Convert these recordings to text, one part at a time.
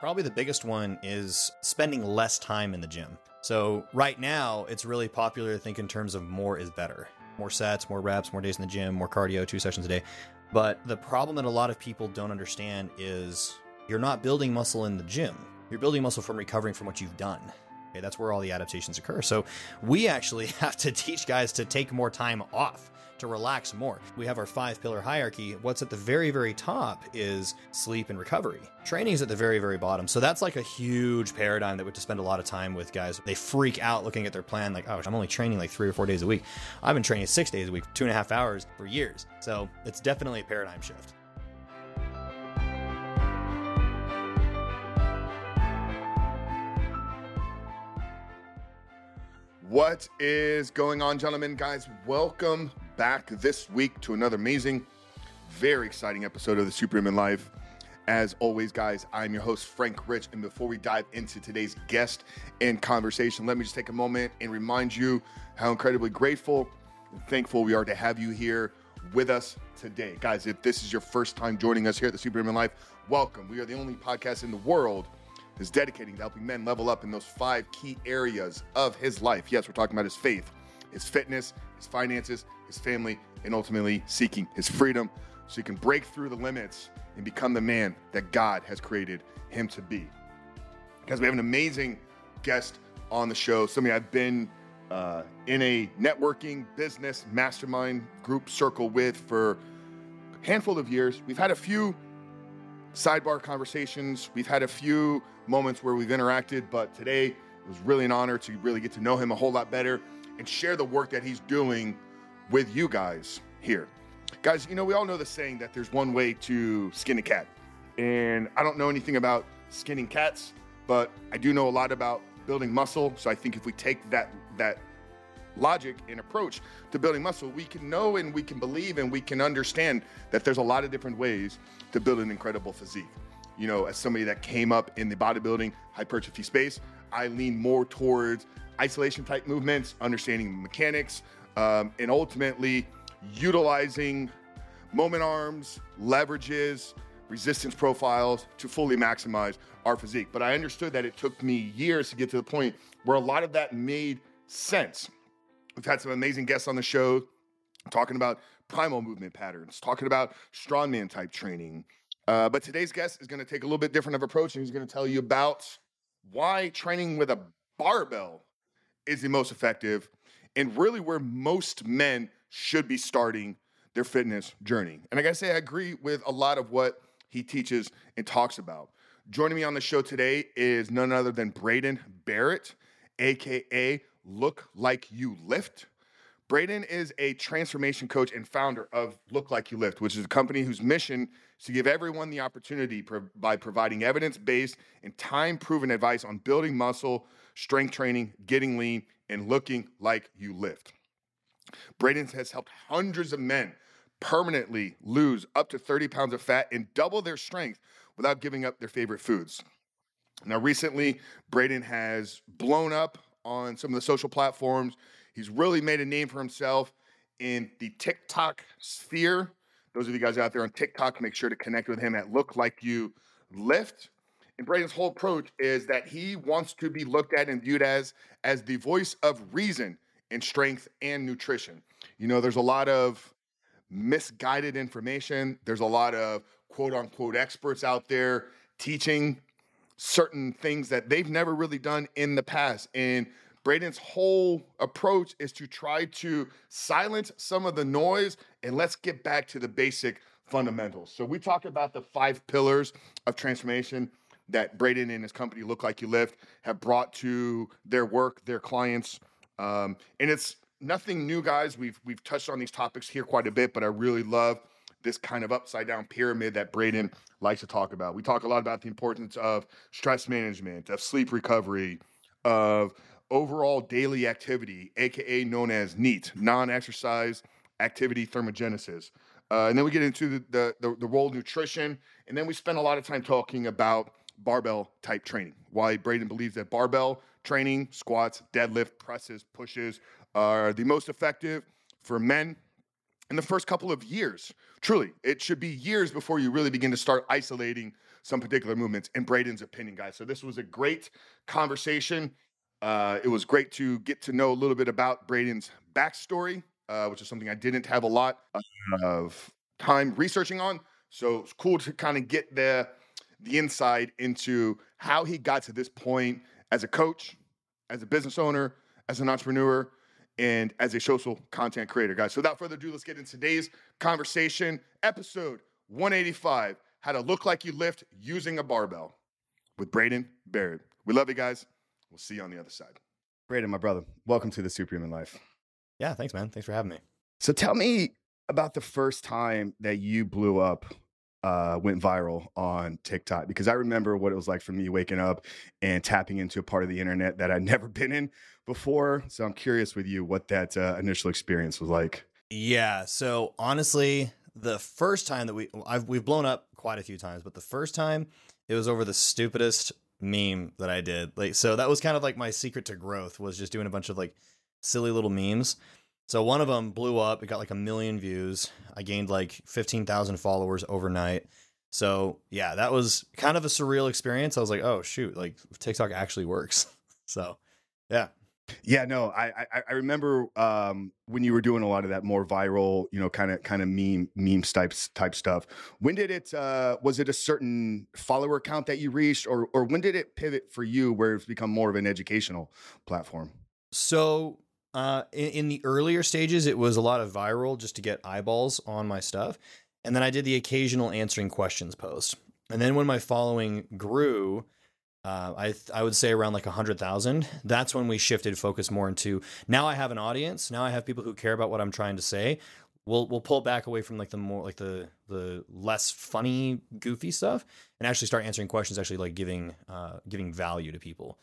Probably the biggest one is spending less time in the gym. So, right now, it's really popular to think in terms of more is better. More sets, more reps, more days in the gym, more cardio, two sessions a day. But the problem that a lot of people don't understand is you're not building muscle in the gym. You're building muscle from recovering from what you've done. Okay, that's where all the adaptations occur. So we actually have to teach guys to take more time off, to relax more. We have our five pillar hierarchy. What's at the very, very top is sleep and recovery. Training is at the very, very bottom. So that's like a huge paradigm that we have to spend a lot of time with guys. They freak out looking at their plan, like, oh, I'm only training like three or four days a week. I've been training six days a week, two and a half hours for years. So it's definitely a paradigm shift. What is going on, gentlemen, guys? Welcome back this week to another amazing, very exciting episode of the Superhuman Life. As always, guys, I'm your host, Frank Rich. And before we dive into today's guest and conversation, let me just take a moment and remind you how incredibly grateful and thankful we are to have you here with us today. Guys, if this is your first time joining us here at the Superhuman Life, welcome. We are the only podcast in the world is dedicating to helping men level up in those five key areas of his life. Yes, we're talking about his faith, his fitness, his finances, his family, and ultimately seeking his freedom so he can break through the limits and become the man that God has created him to be. Because we have an amazing guest on the show, somebody I've been uh, in a networking business mastermind group circle with for a handful of years. We've had a few sidebar conversations. We've had a few moments where we've interacted, but today it was really an honor to really get to know him a whole lot better and share the work that he's doing with you guys here. Guys, you know, we all know the saying that there's one way to skin a cat. And I don't know anything about skinning cats, but I do know a lot about building muscle. So I think if we take that that logic and approach to building muscle, we can know and we can believe and we can understand that there's a lot of different ways to build an incredible physique. You know, as somebody that came up in the bodybuilding hypertrophy space, I lean more towards isolation type movements, understanding mechanics, um, and ultimately utilizing moment arms, leverages, resistance profiles to fully maximize our physique. But I understood that it took me years to get to the point where a lot of that made sense. We've had some amazing guests on the show talking about primal movement patterns, talking about strongman type training. Uh, but today's guest is going to take a little bit different of approach, and he's going to tell you about why training with a barbell is the most effective, and really where most men should be starting their fitness journey. And like I say, I agree with a lot of what he teaches and talks about. Joining me on the show today is none other than Braydon Barrett, aka Look Like You Lift. Braydon is a transformation coach and founder of Look Like You Lift, which is a company whose mission is to give everyone the opportunity pro- by providing evidence based and time proven advice on building muscle, strength training, getting lean, and looking like you lift. Braydon has helped hundreds of men permanently lose up to 30 pounds of fat and double their strength without giving up their favorite foods. Now, recently, Braydon has blown up on some of the social platforms. He's really made a name for himself in the TikTok sphere. Those of you guys out there on TikTok, make sure to connect with him at Look Like You Lift. And Braydon's whole approach is that he wants to be looked at and viewed as as the voice of reason in strength and nutrition. You know, there's a lot of misguided information. There's a lot of quote unquote experts out there teaching certain things that they've never really done in the past. And Braydon's whole approach is to try to silence some of the noise and let's get back to the basic fundamentals. So we talk about the five pillars of transformation that Braydon and his company Look Like You Lift have brought to their work, their clients. Um, and it's nothing new, guys. We've we've touched on these topics here quite a bit, but I really love this kind of upside down pyramid that Braydon likes to talk about. We talk a lot about the importance of stress management, of sleep recovery, of overall daily activity, aka known as NEAT, non-exercise activity thermogenesis. Uh, and then we get into the, the, the, the role of nutrition, and then we spend a lot of time talking about barbell type training. Why Braydon believes that barbell training, squats, deadlift, presses, pushes are the most effective for men in the first couple of years. Truly, it should be years before you really begin to start isolating some particular movements in Braydon's opinion, guys. So this was a great conversation. Uh, it was great to get to know a little bit about Braydon's backstory, uh, which is something I didn't have a lot of time researching on. So it's cool to kind of get the the insight into how he got to this point as a coach, as a business owner, as an entrepreneur, and as a social content creator, guys. So without further ado, let's get into today's conversation, episode 185 How to Look Like You Lift Using a Barbell with Braydon Barrett. We love you guys. We'll see you on the other side. Braydon, my brother, welcome to the Superhuman Life. Yeah, thanks, man. Thanks for having me. So tell me about the first time that you blew up, uh, went viral on TikTok, because I remember what it was like for me waking up and tapping into a part of the internet that I'd never been in before. So I'm curious with you what that uh, initial experience was like. Yeah. So honestly, the first time that we I've we've blown up quite a few times, but the first time it was over the stupidest meme that I did. Like so that was kind of like my secret to growth was just doing a bunch of like silly little memes. So one of them blew up. It got like a million views. I gained like 15,000 followers overnight. So, yeah, that was kind of a surreal experience. I was like, "Oh, shoot, like TikTok actually works." So, yeah. Yeah, no, I I, I remember um, when you were doing a lot of that more viral, you know, kind of kind of meme meme type type stuff. When did it? Uh, was it a certain follower count that you reached, or or when did it pivot for you, where it's become more of an educational platform? So, uh, in, in the earlier stages, it was a lot of viral just to get eyeballs on my stuff, and then I did the occasional answering questions post. And then when my following grew, uh, I th- I would say around like a hundred thousand. That's when we shifted focus more into now I have an audience. Now I have people who care about what I'm trying to say. We'll we'll pull back away from like the more like the the less funny, goofy stuff, and actually start answering questions. Actually, like giving uh, giving value to people.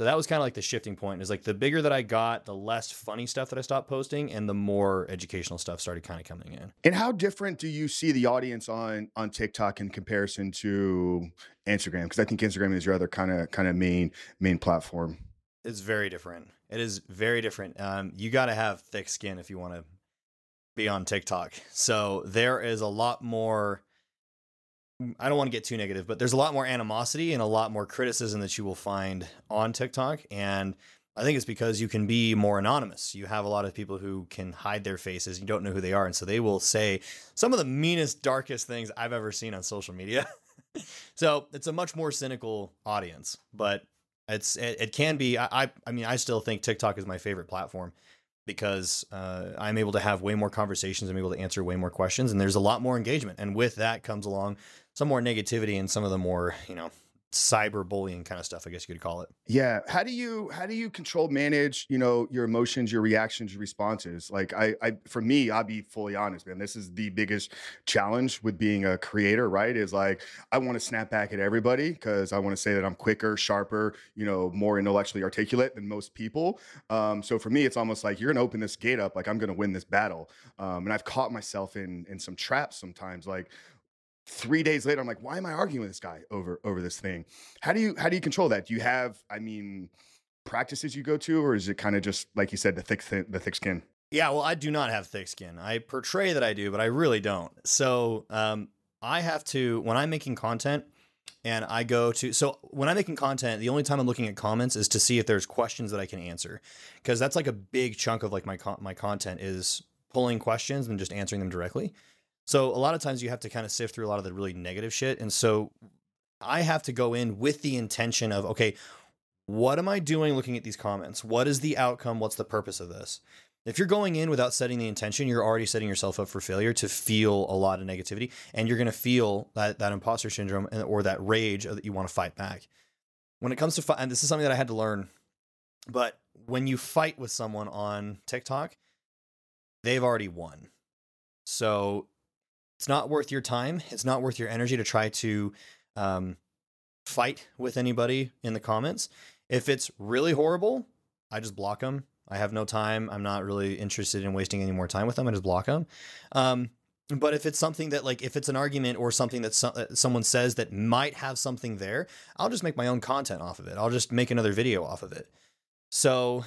So that was kind of like the shifting point. Is like the bigger that I got, the less funny stuff that I stopped posting, and the more educational stuff started kind of coming in. And how different do you see the audience on on TikTok in comparison to Instagram? Because I think Instagram is your other kind of kind of main main platform. It's very different. It is very different. Um, you got to have thick skin if you want to be on TikTok. So there is a lot more. I don't want to get too negative, but there's a lot more animosity and a lot more criticism that you will find on TikTok. And I think it's because you can be more anonymous. You have a lot of people who can hide their faces. You don't know who they are. And so they will say some of the meanest, darkest things I've ever seen on social media. so it's a much more cynical audience, but it's it, it can be. I, I I mean I still think TikTok is my favorite platform because uh, I'm able to have way more conversations. I'm able to answer way more questions, and there's a lot more engagement. And with that comes along some more negativity and some of the more you know cyberbullying kind of stuff i guess you could call it Yeah. How do you how do you control manage, you know, your emotions, your reactions, your responses? Like I I for me, I'll be fully honest, man. This is the biggest challenge with being a creator, right? Is like I want to snap back at everybody because I want to say that I'm quicker, sharper, you know, more intellectually articulate than most people. Um, so for me, it's almost like you're gonna open this gate up, like I'm gonna win this battle. Um, and I've caught myself in in some traps sometimes, like three days later, I'm like, why am I arguing with this guy over over this thing? How do you how do you control that? Do you have, I mean, practices you go to, or is it kind of just like you said, the thick thin, the thick skin? yeah well i do not have thick skin i portray that i do but i really don't so um, i have to when i'm making content and i go to so when i'm making content the only time i'm looking at comments is to see if there's questions that i can answer because that's like a big chunk of like my my content is pulling questions and just answering them directly so a lot of times you have to kind of sift through a lot of the really negative shit and so i have to go in with the intention of okay what am i doing looking at these comments what is the outcome what's the purpose of this if you're going in without setting the intention, you're already setting yourself up for failure to feel a lot of negativity, and you're going to feel that that imposter syndrome or that rage that you want to fight back. When it comes to fight, and this is something that I had to learn, but when you fight with someone on TikTok, they've already won. So it's not worth your time. It's not worth your energy to try to um, fight with anybody in the comments. If it's really horrible, I just block them. I have no time. I'm not really interested in wasting any more time with them. I just block them. Um, but if it's something that, like, if it's an argument or something that, so- that someone says that might have something there, I'll just make my own content off of it. I'll just make another video off of it. So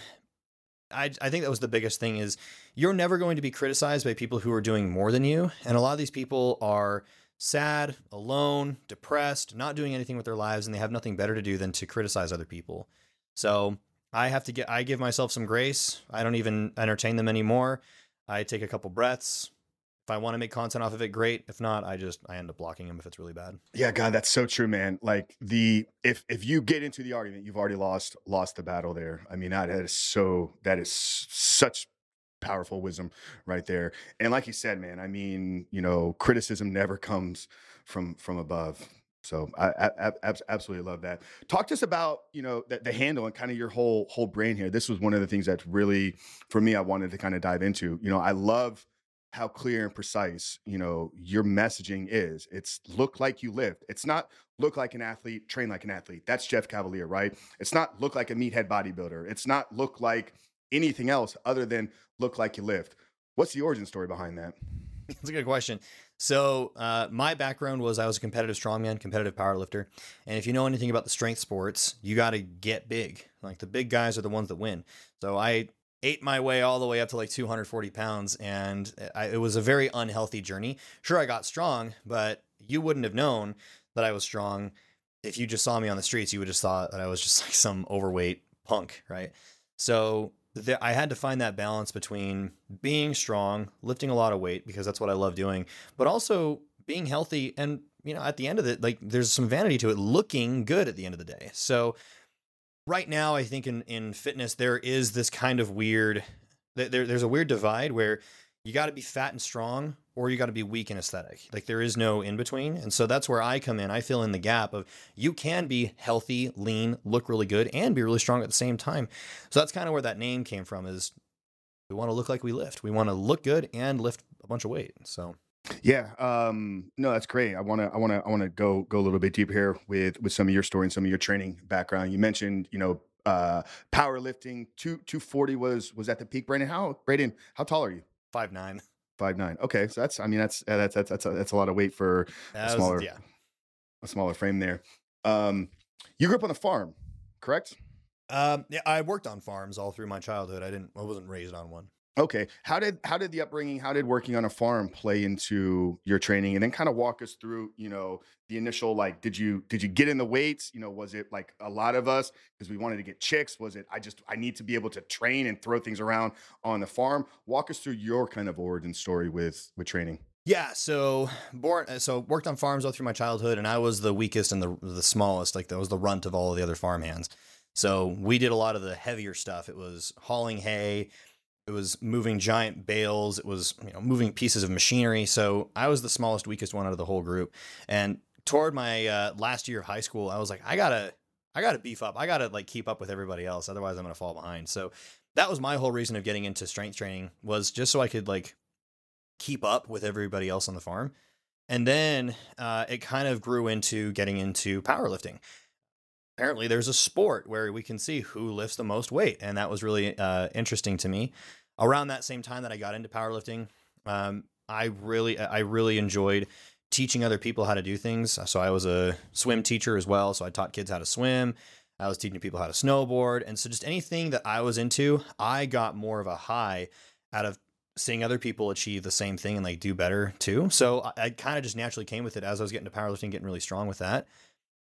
I, I think that was the biggest thing is you're never going to be criticized by people who are doing more than you. And a lot of these people are sad, alone, depressed, not doing anything with their lives, and they have nothing better to do than to criticize other people. So I have to get, I give myself some grace. I don't even entertain them anymore. I take a couple breaths. If I want to make content off of it, great. If not, I just I end up blocking them if it's really bad. Yeah, God, that's so true, man. Like the if if you get into the argument, you've already lost lost the battle there. I mean, that is so that is such powerful wisdom right there. And like you said, man, I mean, you know, criticism never comes from from above. So I, I, I absolutely love that. Talk to us about you know the, the, handle and kind of your whole whole brain here. This was one of the things that's really for me I wanted to kind of dive into. You know, I love how clear and precise you know your messaging is. It's look like you lift it's not look like an athlete train like an athlete. That's jeff cavaliere right? It's not look like a meathead bodybuilder. It's not look like anything else other than look like you lift what's the origin story behind that? That's a good question. So uh, my background was i was a competitive strongman competitive powerlifter. And if you know anything about the strength sports you got to get big. Like the big guys are the ones that win. So i ate my way all the way up to like 240 pounds and I, it was a very unhealthy journey. Sure i got strong but you wouldn't have known that i was strong if you just saw me on the streets. You would just thought that i was just like some overweight punk right? So i had to find that balance between being strong lifting a lot of weight because that's what i love doing but also being healthy and you know at the end of it like there's some vanity to it looking good at the end of the day. So right now i think in, in fitness there is this kind of weird there, there's a weird divide where you got to be fat and strong or you got to be weak and aesthetic. Like there is no in between and so that's where i come in. I fill in the gap of you can be healthy lean look really good and be really strong at the same time. So that's kind of where that name came from is we want to look like we lift. We want to look good and lift a bunch of weight so yeah, um, no, that's great. I want to, I want to, I want to go go a little bit deeper here with with some of your story and some of your training background. You mentioned, you know, uh, powerlifting. Two two forty was was at the peak. Brandon, how Brandon, how tall are you? Five nine. Five nine. Okay, so that's, I mean, that's that's that's that's a, that's a lot of weight for a smaller, yeah, a smaller frame there. Um, you grew up on a farm, correct? Um, yeah, I worked on farms all through my childhood. I didn't, I wasn't raised on one. Okay. How did how did the upbringing, how did working on a farm play into your training? And then kind of walk us through, you know, the initial like did you did you get in the weights? You know, was it like a lot of us because we wanted to get chicks? Was it I just I need to be able to train and throw things around on the farm? Walk us through your kind of origin story with with training. Yeah, so born uh, so worked on farms all through my childhood and I was the weakest and the the smallest, like that was the runt of all the other farm hands. So we did a lot of the heavier stuff. It was hauling hay, it was moving giant bales. It was you know moving pieces of machinery. So I was the smallest, weakest one out of the whole group. And toward my uh, last year of high school, I was like, I gotta, I gotta beef up. I gotta like keep up with everybody else. Otherwise, I'm gonna fall behind. So that was my whole reason of getting into strength training was just so I could like keep up with everybody else on the farm. And then uh, it kind of grew into getting into powerlifting apparently there's a sport where we can see who lifts the most weight, and that was really uh, interesting to me. Around that same time that I got into powerlifting, um, I really I really enjoyed teaching other people how to do things. So I was a swim teacher as well. So I taught kids how to swim. I was teaching people how to snowboard, and so just anything that I was into, I got more of a high out of seeing other people achieve the same thing and like do better too. So I, I kind of just naturally came with it as I was getting to powerlifting, getting really strong with that.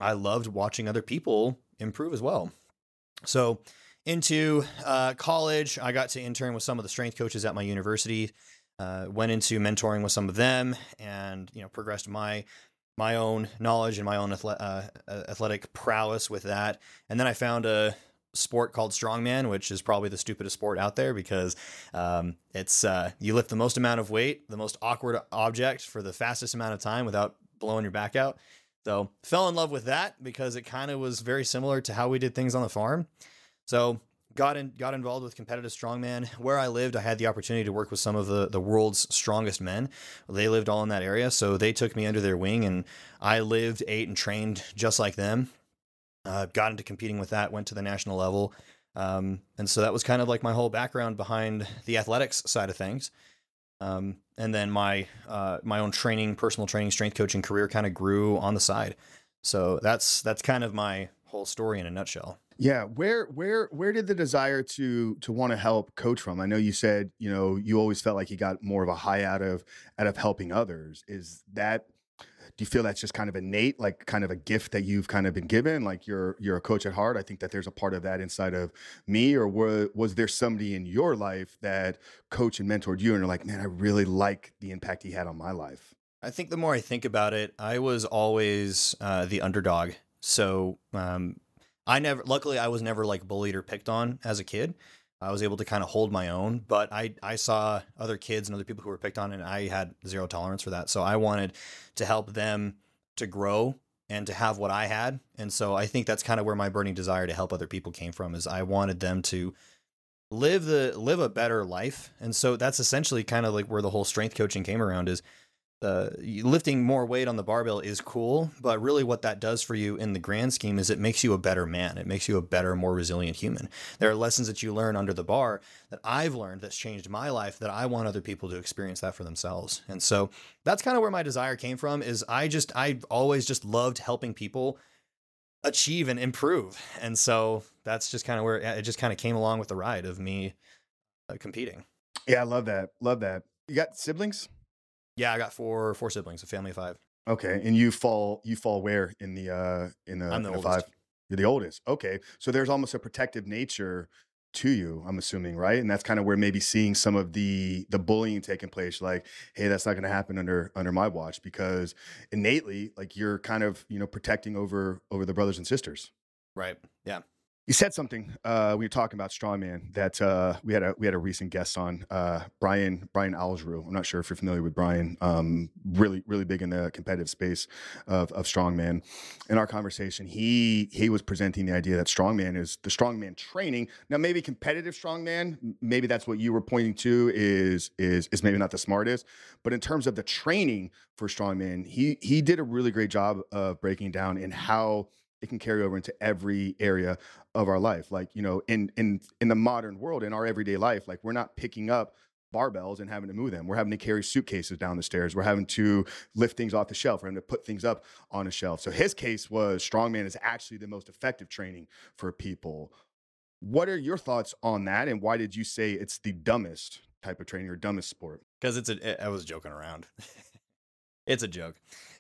I loved watching other people improve as well. So, into uh, college, I got to intern with some of the strength coaches at my university. Uh, went into mentoring with some of them, and you know, progressed my my own knowledge and my own athle- uh, athletic prowess with that. And then I found a sport called strongman, which is probably the stupidest sport out there because um, it's uh, you lift the most amount of weight, the most awkward object for the fastest amount of time without blowing your back out. So fell in love with that because it kind of was very similar to how we did things on the farm. So got in, got involved with competitive strongman. Where I lived, I had the opportunity to work with some of the the world's strongest men. They lived all in that area, so they took me under their wing, and I lived, ate, and trained just like them. Uh, got into competing with that, went to the national level, um, and so that was kind of like my whole background behind the athletics side of things. Um, and then my uh, my own training, personal training, strength coaching career kind of grew on the side. So that's that's kind of my whole story in a nutshell. Yeah, where where where did the desire to to want to help coach from? I know you said, you know, you always felt like you got more of a high out of out of helping others. Is that do you feel that's just kind of innate, like kind of a gift that you've kind of been given? Like you're you're a coach at heart. I think that there's a part of that inside of me, or were, was there somebody in your life that coached and mentored you, and you're like, man, I really like the impact he had on my life. I think the more I think about it, I was always uh, the underdog. So um, I never, luckily, I was never like bullied or picked on as a kid. I was able to kind of hold my own, but I, I saw other kids and other people who were picked on, and I had zero tolerance for that. So I wanted to help them to grow and to have what I had. And so I think that's kind of where my burning desire to help other people came from is I wanted them to live the live a better life. And so that's essentially kind of like where the whole strength coaching came around is uh, lifting more weight on the barbell is cool, but really what that does for you in the grand scheme is it makes you a better man. It makes you a better, more resilient human. There are lessons that you learn under the bar that I've learned that's changed my life that I want other people to experience that for themselves. And so that's kind of where my desire came from is I just I've always just loved helping people achieve and improve. And so that's just kind of where it just kind of came along with the ride of me uh, competing. Yeah, I love that. Love that. You got siblings? Yeah, I got four four siblings, a family of five. Okay, and you fall you fall where in the uh in the, I'm the in the oldest. five? You're the oldest. Okay, so there's almost a protective nature to you. I'm assuming, right? And that's kind of where maybe seeing some of the the bullying taking place. Like, hey, that's not going to happen under under my watch because innately, like you're kind of you know protecting over over the brothers and sisters. Right. Yeah. You said something. Uh, we were talking about strongman that uh, we had a we had a recent guest on uh, Brian Brian Alsruhe. I'm not sure if you're familiar with Brian. Um, really really big in the competitive space of, of strongman. In our conversation, he he was presenting the idea that strongman is the strongman training. Now maybe competitive strongman, maybe that's what you were pointing to is is is maybe not the smartest, but in terms of the training for strongman, he he did a really great job of breaking down in how it can carry over into every area of our life like you know in in in the modern world in our everyday life like we're not picking up barbells and having to move them. We're having to carry suitcases down the stairs. We're having to lift things off the shelf. We're having to put things up on a shelf. So his case was strongman is actually the most effective training for people. What are your thoughts on that and why did you say it's the dumbest type of training or dumbest sport? Because it's a I was joking around. it's a joke,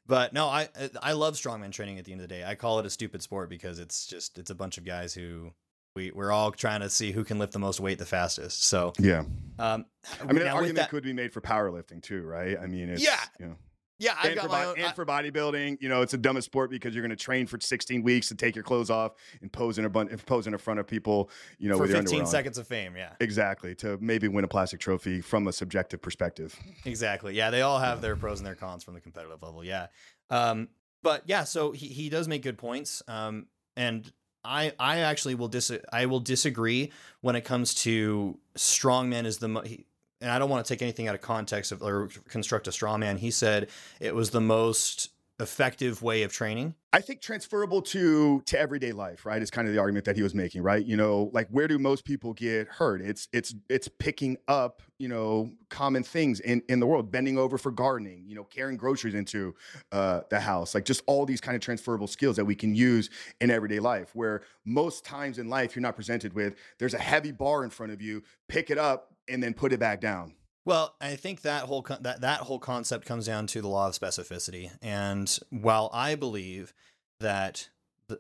but no, I I love strongman training. At the end of the day, I call it a stupid sport because it's just it's a bunch of guys who we we're all trying to see who can lift the most weight the fastest. So yeah um, i mean an argument that- could be made for powerlifting too right i mean it's Yeah, you know yeah, I've and, got for, my own. and I- for bodybuilding, you know, it's a dumbest sport because you're going to train for 16 weeks to take your clothes off and pose in a bun- pose in front of people, you know, for with your 15 underwear on. seconds of fame, yeah, Exactly to maybe win a plastic trophy from a subjective perspective. exactly. Yeah, they all have their pros and their cons from the competitive level. Yeah, um, but yeah, so he he does make good points. Um, and I I actually will dis I will disagree when it comes to strongman is the mo- he, and I don't want to take anything out of context of, or construct a straw man. He said it was the most effective way of training. I think transferable to to everyday life, right? Is kind of the argument that he was making, right? You know, like where do most people get hurt? It's it's it's picking up, you know, common things in in the world, bending over for gardening, you know, carrying groceries into uh, the house, like just all these kind of transferable skills that we can use in everyday life. Where most times in life you're not presented with, there's a heavy bar in front of you, pick it up and then put it back down. Well, I think that whole con- that that whole concept comes down to the law of specificity. And while I believe that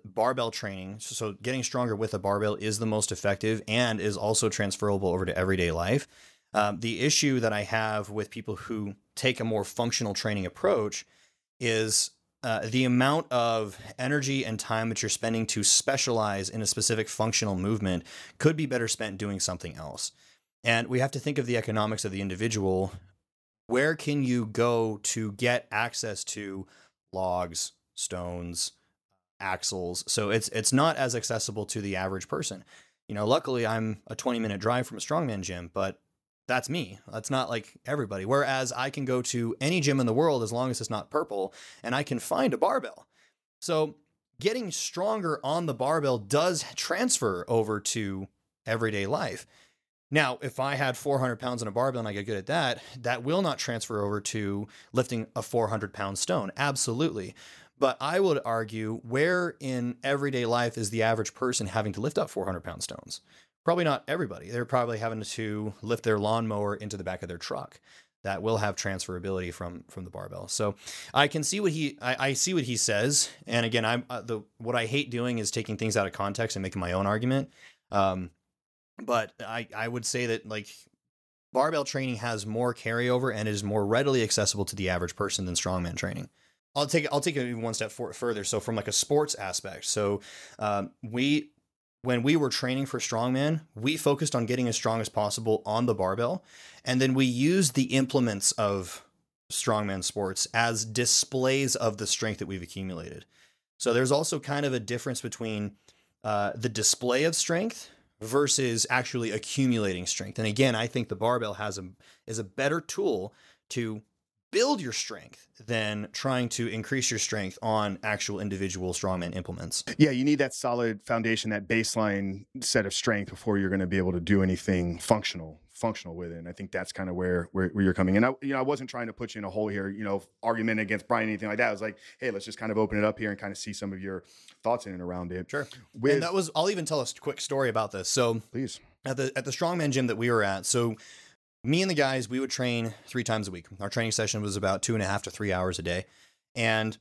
barbell training, so- so getting stronger with a barbell is the most effective and is also transferable over to everyday life. Um, the issue that I have with people who take a more functional training approach is uh, the amount of energy and time that you're spending to specialize in a specific functional movement could be better spent doing something else. And we have to think of the economics of the individual. Where can you go to get access to logs, stones, axles? So it's it's not as accessible to the average person. You know, luckily I'm a 20 minute drive from a strongman gym, but that's me. That's not like everybody. Whereas I can go to any gym in the world as long as it's not purple and I can find a barbell. So getting stronger on the barbell does transfer over to everyday life. Now, if I had 400 pounds on a barbell and I get good at that, that will not transfer over to lifting a 400 pound stone. Absolutely. But I would argue where in everyday life is the average person having to lift up 400 pound stones? Probably not everybody. They're probably having to lift their lawnmower into the back of their truck. That will have transferability from from the barbell. So I can see what he I, I see what he says. And again, I'm uh, the what I hate doing is taking things out of context and making my own argument. Um, but I I would say that like barbell training has more carryover and is more readily accessible to the average person than strongman training. I'll take I'll take it one step for, further. So from like a sports aspect, so um, we when we were training for strongman, we focused on getting as strong as possible on the barbell, and then we used the implements of strongman sports as displays of the strength that we've accumulated. So there's also kind of a difference between uh, the display of strength versus actually accumulating strength. And again, I think the barbell has a is a better tool to build your strength than trying to increase your strength on actual individual strongman implements. Yeah, you need that solid foundation, that baseline set of strength before you're going to be able to do anything functional functional with it. And I think that's kind of where, where, where you're coming in. I, you know, I wasn't trying to put you in a hole here, you know, argument against Brian, anything like that. I was like, hey, let's just kind of open it up here and kind of see some of your thoughts in and around it. Sure. With, and that was, I'll even tell a quick story about this. So please at the, at the strongman gym that we were at. So me and the guys, we would train three times a week. Our training session was about two and a half to three hours a day. And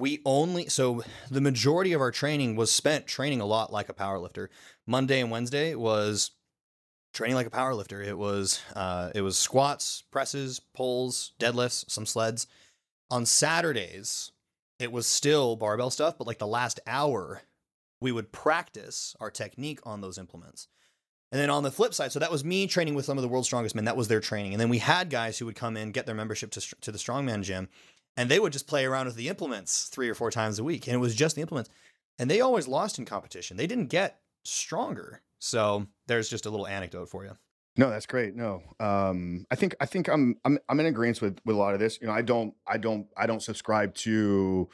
we only, so the majority of our training was spent training a lot like a power lifter. Monday and Wednesday was training like a power lifter. It was, uh, it was squats, presses, pulls, deadlifts, some sleds. On Saturdays, it was still barbell stuff, but like the last hour, we would practice our technique on those implements. And then on the flip side, so that was me training with some of the world's strongest men. That was their training. And then we had guys who would come in, get their membership to, to the strongman gym, and they would just play around with the implements three or four times a week. And it was just the implements. And they always lost in competition. They didn't get stronger. So there's just a little anecdote for you. No, that's great. No, um, I think I think I'm I'm I'm in agreement with with a lot of this. You know, I don't I don't I don't subscribe to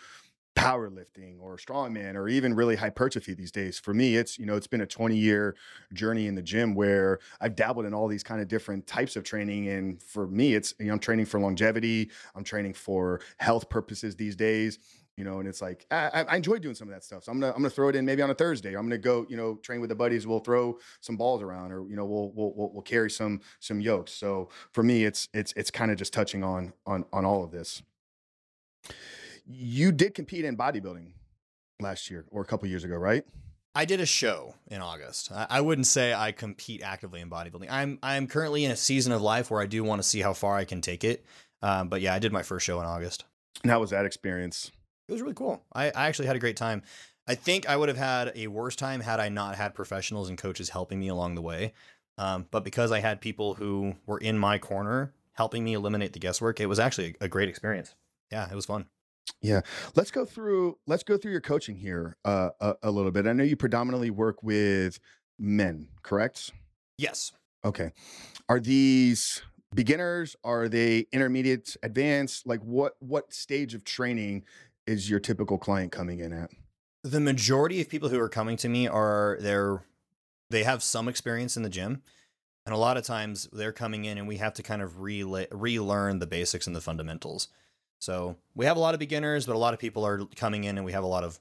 powerlifting or strongman or even really hypertrophy these days. For me, it's, you know, it's been a 20 year journey in the gym where I've dabbled in all these kind of different types of training. And for me, it's, you know, I'm training for longevity. I'm training for health purposes these days. You know, and it's like I, I enjoy doing some of that stuff. So I'm gonna I'm gonna throw it in maybe on a Thursday. I'm gonna go, you know, train with the buddies. We'll throw some balls around, or you know, we'll we'll we'll, we'll carry some some yokes. So for me, it's it's it's kind of just touching on on on all of this. You did compete in bodybuilding last year or a couple years ago, right? I did a show in August. I wouldn't say I compete actively in bodybuilding. I'm I'm currently in a season of life where I do want to see how far I can take it. Um, but yeah, I did my first show in August. And how was that experience? It was really cool. I, I actually had a great time. I think I would have had a worse time had I not had professionals and coaches helping me along the way. Um, but because I had people who were in my corner helping me eliminate the guesswork, it was actually a, a great experience. Yeah, it was fun. Yeah, let's go through let's go through your coaching here uh, a, a little bit. I know you predominantly work with men, correct? Yes. Okay. Are these beginners? Are they intermediate, advanced? Like what what stage of training is your typical client coming in at? The majority of people who are coming to me are they're they have some experience in the gym. And a lot of times they're coming in and we have to kind of re- relearn the basics and the fundamentals. So we have a lot of beginners, but a lot of people are coming in and we have a lot of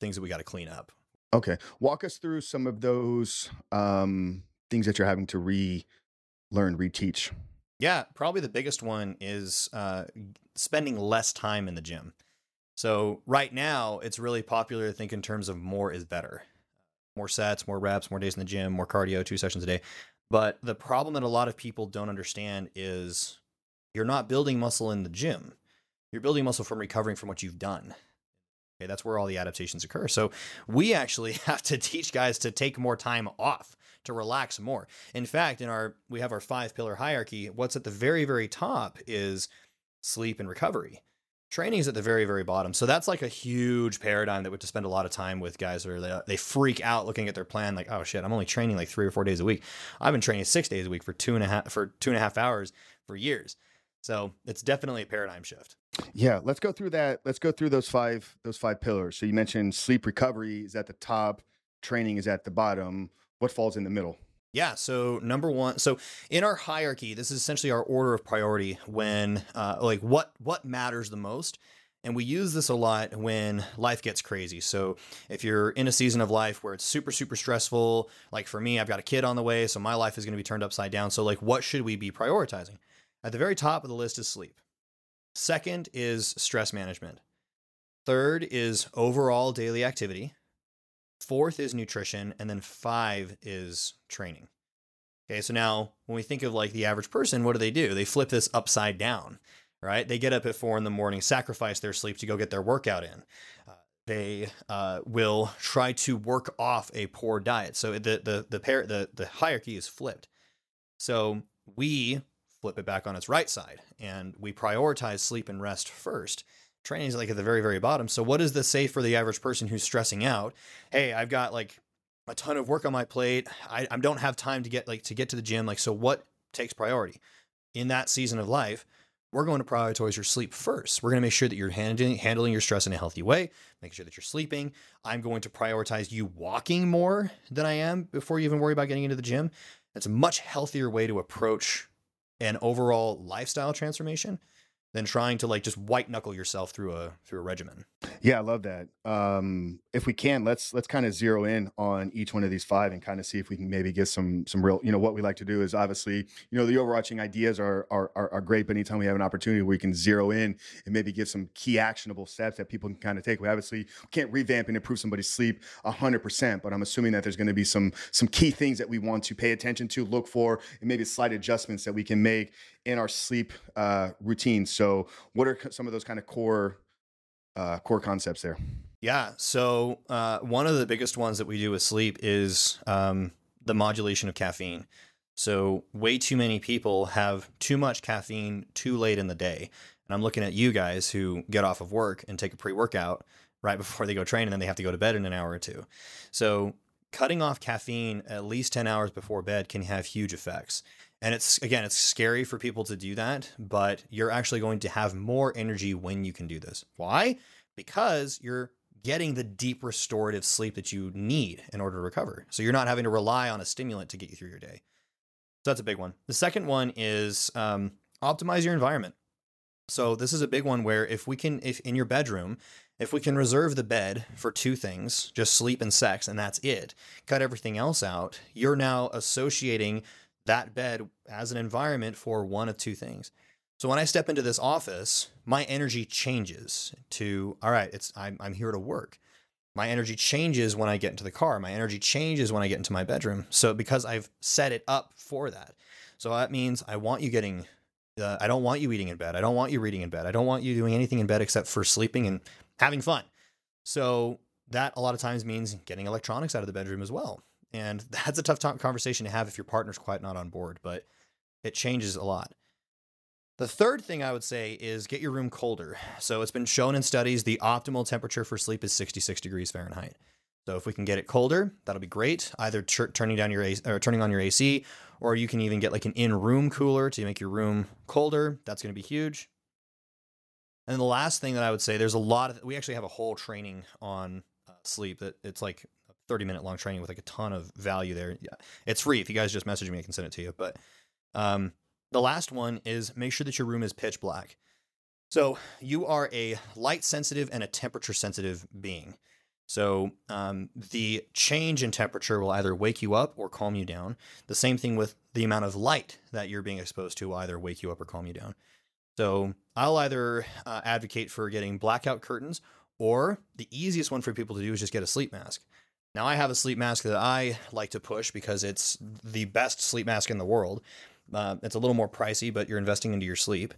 things that we got to clean up. Okay. Walk us through some of those um, things that you're having to relearn, reteach. Yeah, probably the biggest one is uh, spending less time in the gym. So right now, it's really popular to think in terms of more is better. More sets, more reps, more days in the gym, more cardio, two sessions a day. But the problem that a lot of people don't understand is you're not building muscle in the gym you're building muscle from recovering from what you've done. Okay, that's where all the adaptations occur. So we actually have to teach guys to take more time off, to relax more. In fact, in our we have our five pillar hierarchy. What's at the very very top is sleep and recovery. Training is at the very very bottom. So that's like a huge paradigm that we have to spend a lot of time with guys where they, they freak out looking at their plan like, oh shit, I'm only training like three or four days a week. I've been training six days a week for two and a half for two and a half hours for years. So it's definitely a paradigm shift. Yeah, let's go through that. Let's go through those five those five pillars. So you mentioned sleep recovery is at the top, training is at the bottom. What falls in the middle? Yeah. So number one, so in our hierarchy, this is essentially our order of priority when, uh, like, what what matters the most. And we use this a lot when life gets crazy. So if you're in a season of life where it's super, super stressful, like for me, I've got a kid on the way, so my life is going to be turned upside down. So, like, what should we be prioritizing? At the very top of the list is sleep. Second is stress management. Third is overall daily activity. Fourth is nutrition. And then five is training. Okay, so now when we think of like the average person, what do they do? They flip this upside down right? They get up at four in the morning, sacrifice their sleep to go get their workout in. Uh, they uh, will try to work off a poor diet. So the the the the the hierarchy is flipped. So we flip it back on its right side, and we prioritize sleep and rest first. Training is like at the very very bottom. So what does say for the average person who's stressing out? Hey, I've got like a ton of work on my plate. I, I don't have time to get like to get to the gym. Like so, what takes priority in that season of life? we're going to prioritize your sleep first. We're going to make sure that you're handling, handling your stress in a healthy way, making sure that you're sleeping. I'm going to prioritize you walking more than I am before you even worry about getting into the gym. That's a much healthier way to approach an overall lifestyle transformation than trying to like just white knuckle yourself through a through a regimen. Yeah, I love that. Um, if we can, let's let's kind of zero in on each one of these five and kind of see if we can maybe get some some real. You know, what we like to do is obviously, you know, the overarching ideas are are are, are great, but anytime we have an opportunity, we can zero in and maybe give some key actionable steps that people can kind of take. We obviously can't revamp and improve somebody's sleep hundred percent, but I'm assuming that there's going to be some some key things that we want to pay attention to, look for, and maybe slight adjustments that we can make in our sleep uh, routine. So, what are some of those kind of core uh, core concepts there? Yeah. So, uh, one of the biggest ones that we do with sleep is um, the modulation of caffeine. So, way too many people have too much caffeine too late in the day. And I'm looking at you guys who get off of work and take a pre workout right before they go train, and then they have to go to bed in an hour or two. So, cutting off caffeine at least 10 hours before bed can have huge effects. And it's again, it's scary for people to do that, but you're actually going to have more energy when you can do this. Why? Because you're getting the deep restorative sleep that you need in order to recover. So you're not having to rely on a stimulant to get you through your day. So that's a big one. The second one is um, optimize your environment. So this is a big one where if we can, if in your bedroom, if we can reserve the bed for two things, just sleep and sex, and that's it, cut everything else out, you're now associating that bed as an environment for one of two things. So when I step into this office, my energy changes to all right, it's I'm I'm here to work. My energy changes when I get into the car. My energy changes when I get into my bedroom. So because I've set it up for that. So that means I want you getting uh, I don't want you eating in bed. I don't want you reading in bed. I don't want you doing anything in bed except for sleeping and having fun. So that a lot of times means getting electronics out of the bedroom as well. And that's a tough conversation to have if your partner's quite not on board, but it changes a lot. The third thing I would say is get your room colder. So it's been shown in studies the optimal temperature for sleep is 66 degrees Fahrenheit. So if we can get it colder, that'll be great. Either turning down your or turning on your AC, or you can even get like an in-room cooler to make your room colder. That's going to be huge. And the last thing that I would say, there's a lot of we actually have a whole training on uh, sleep that it's like 30 minute long training with like a ton of value there. Yeah, it's free. If you guys just message me, I can send it to you. But um, the last one is make sure that your room is pitch black. So you are a light sensitive and a temperature sensitive being. So um, the change in temperature will either wake you up or calm you down. The same thing with the amount of light that you're being exposed to will either wake you up or calm you down. So I'll either uh, advocate for getting blackout curtains, or the easiest one for people to do is just get a sleep mask. Now, I have a sleep mask that I like to push because it's the best sleep mask in the world. Uh, it's a little more pricey, but you're investing into your sleep.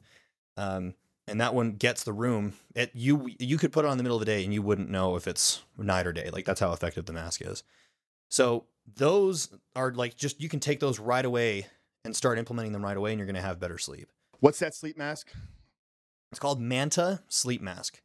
Um, and that one gets the room. It you you could put it on in the middle of the day and you wouldn't know if it's night or day. Like that's how effective the mask is. So those are like just you can take those right away and start implementing them right away, and you're going to have better sleep. What's that sleep mask? It's called Manta Sleep Mask.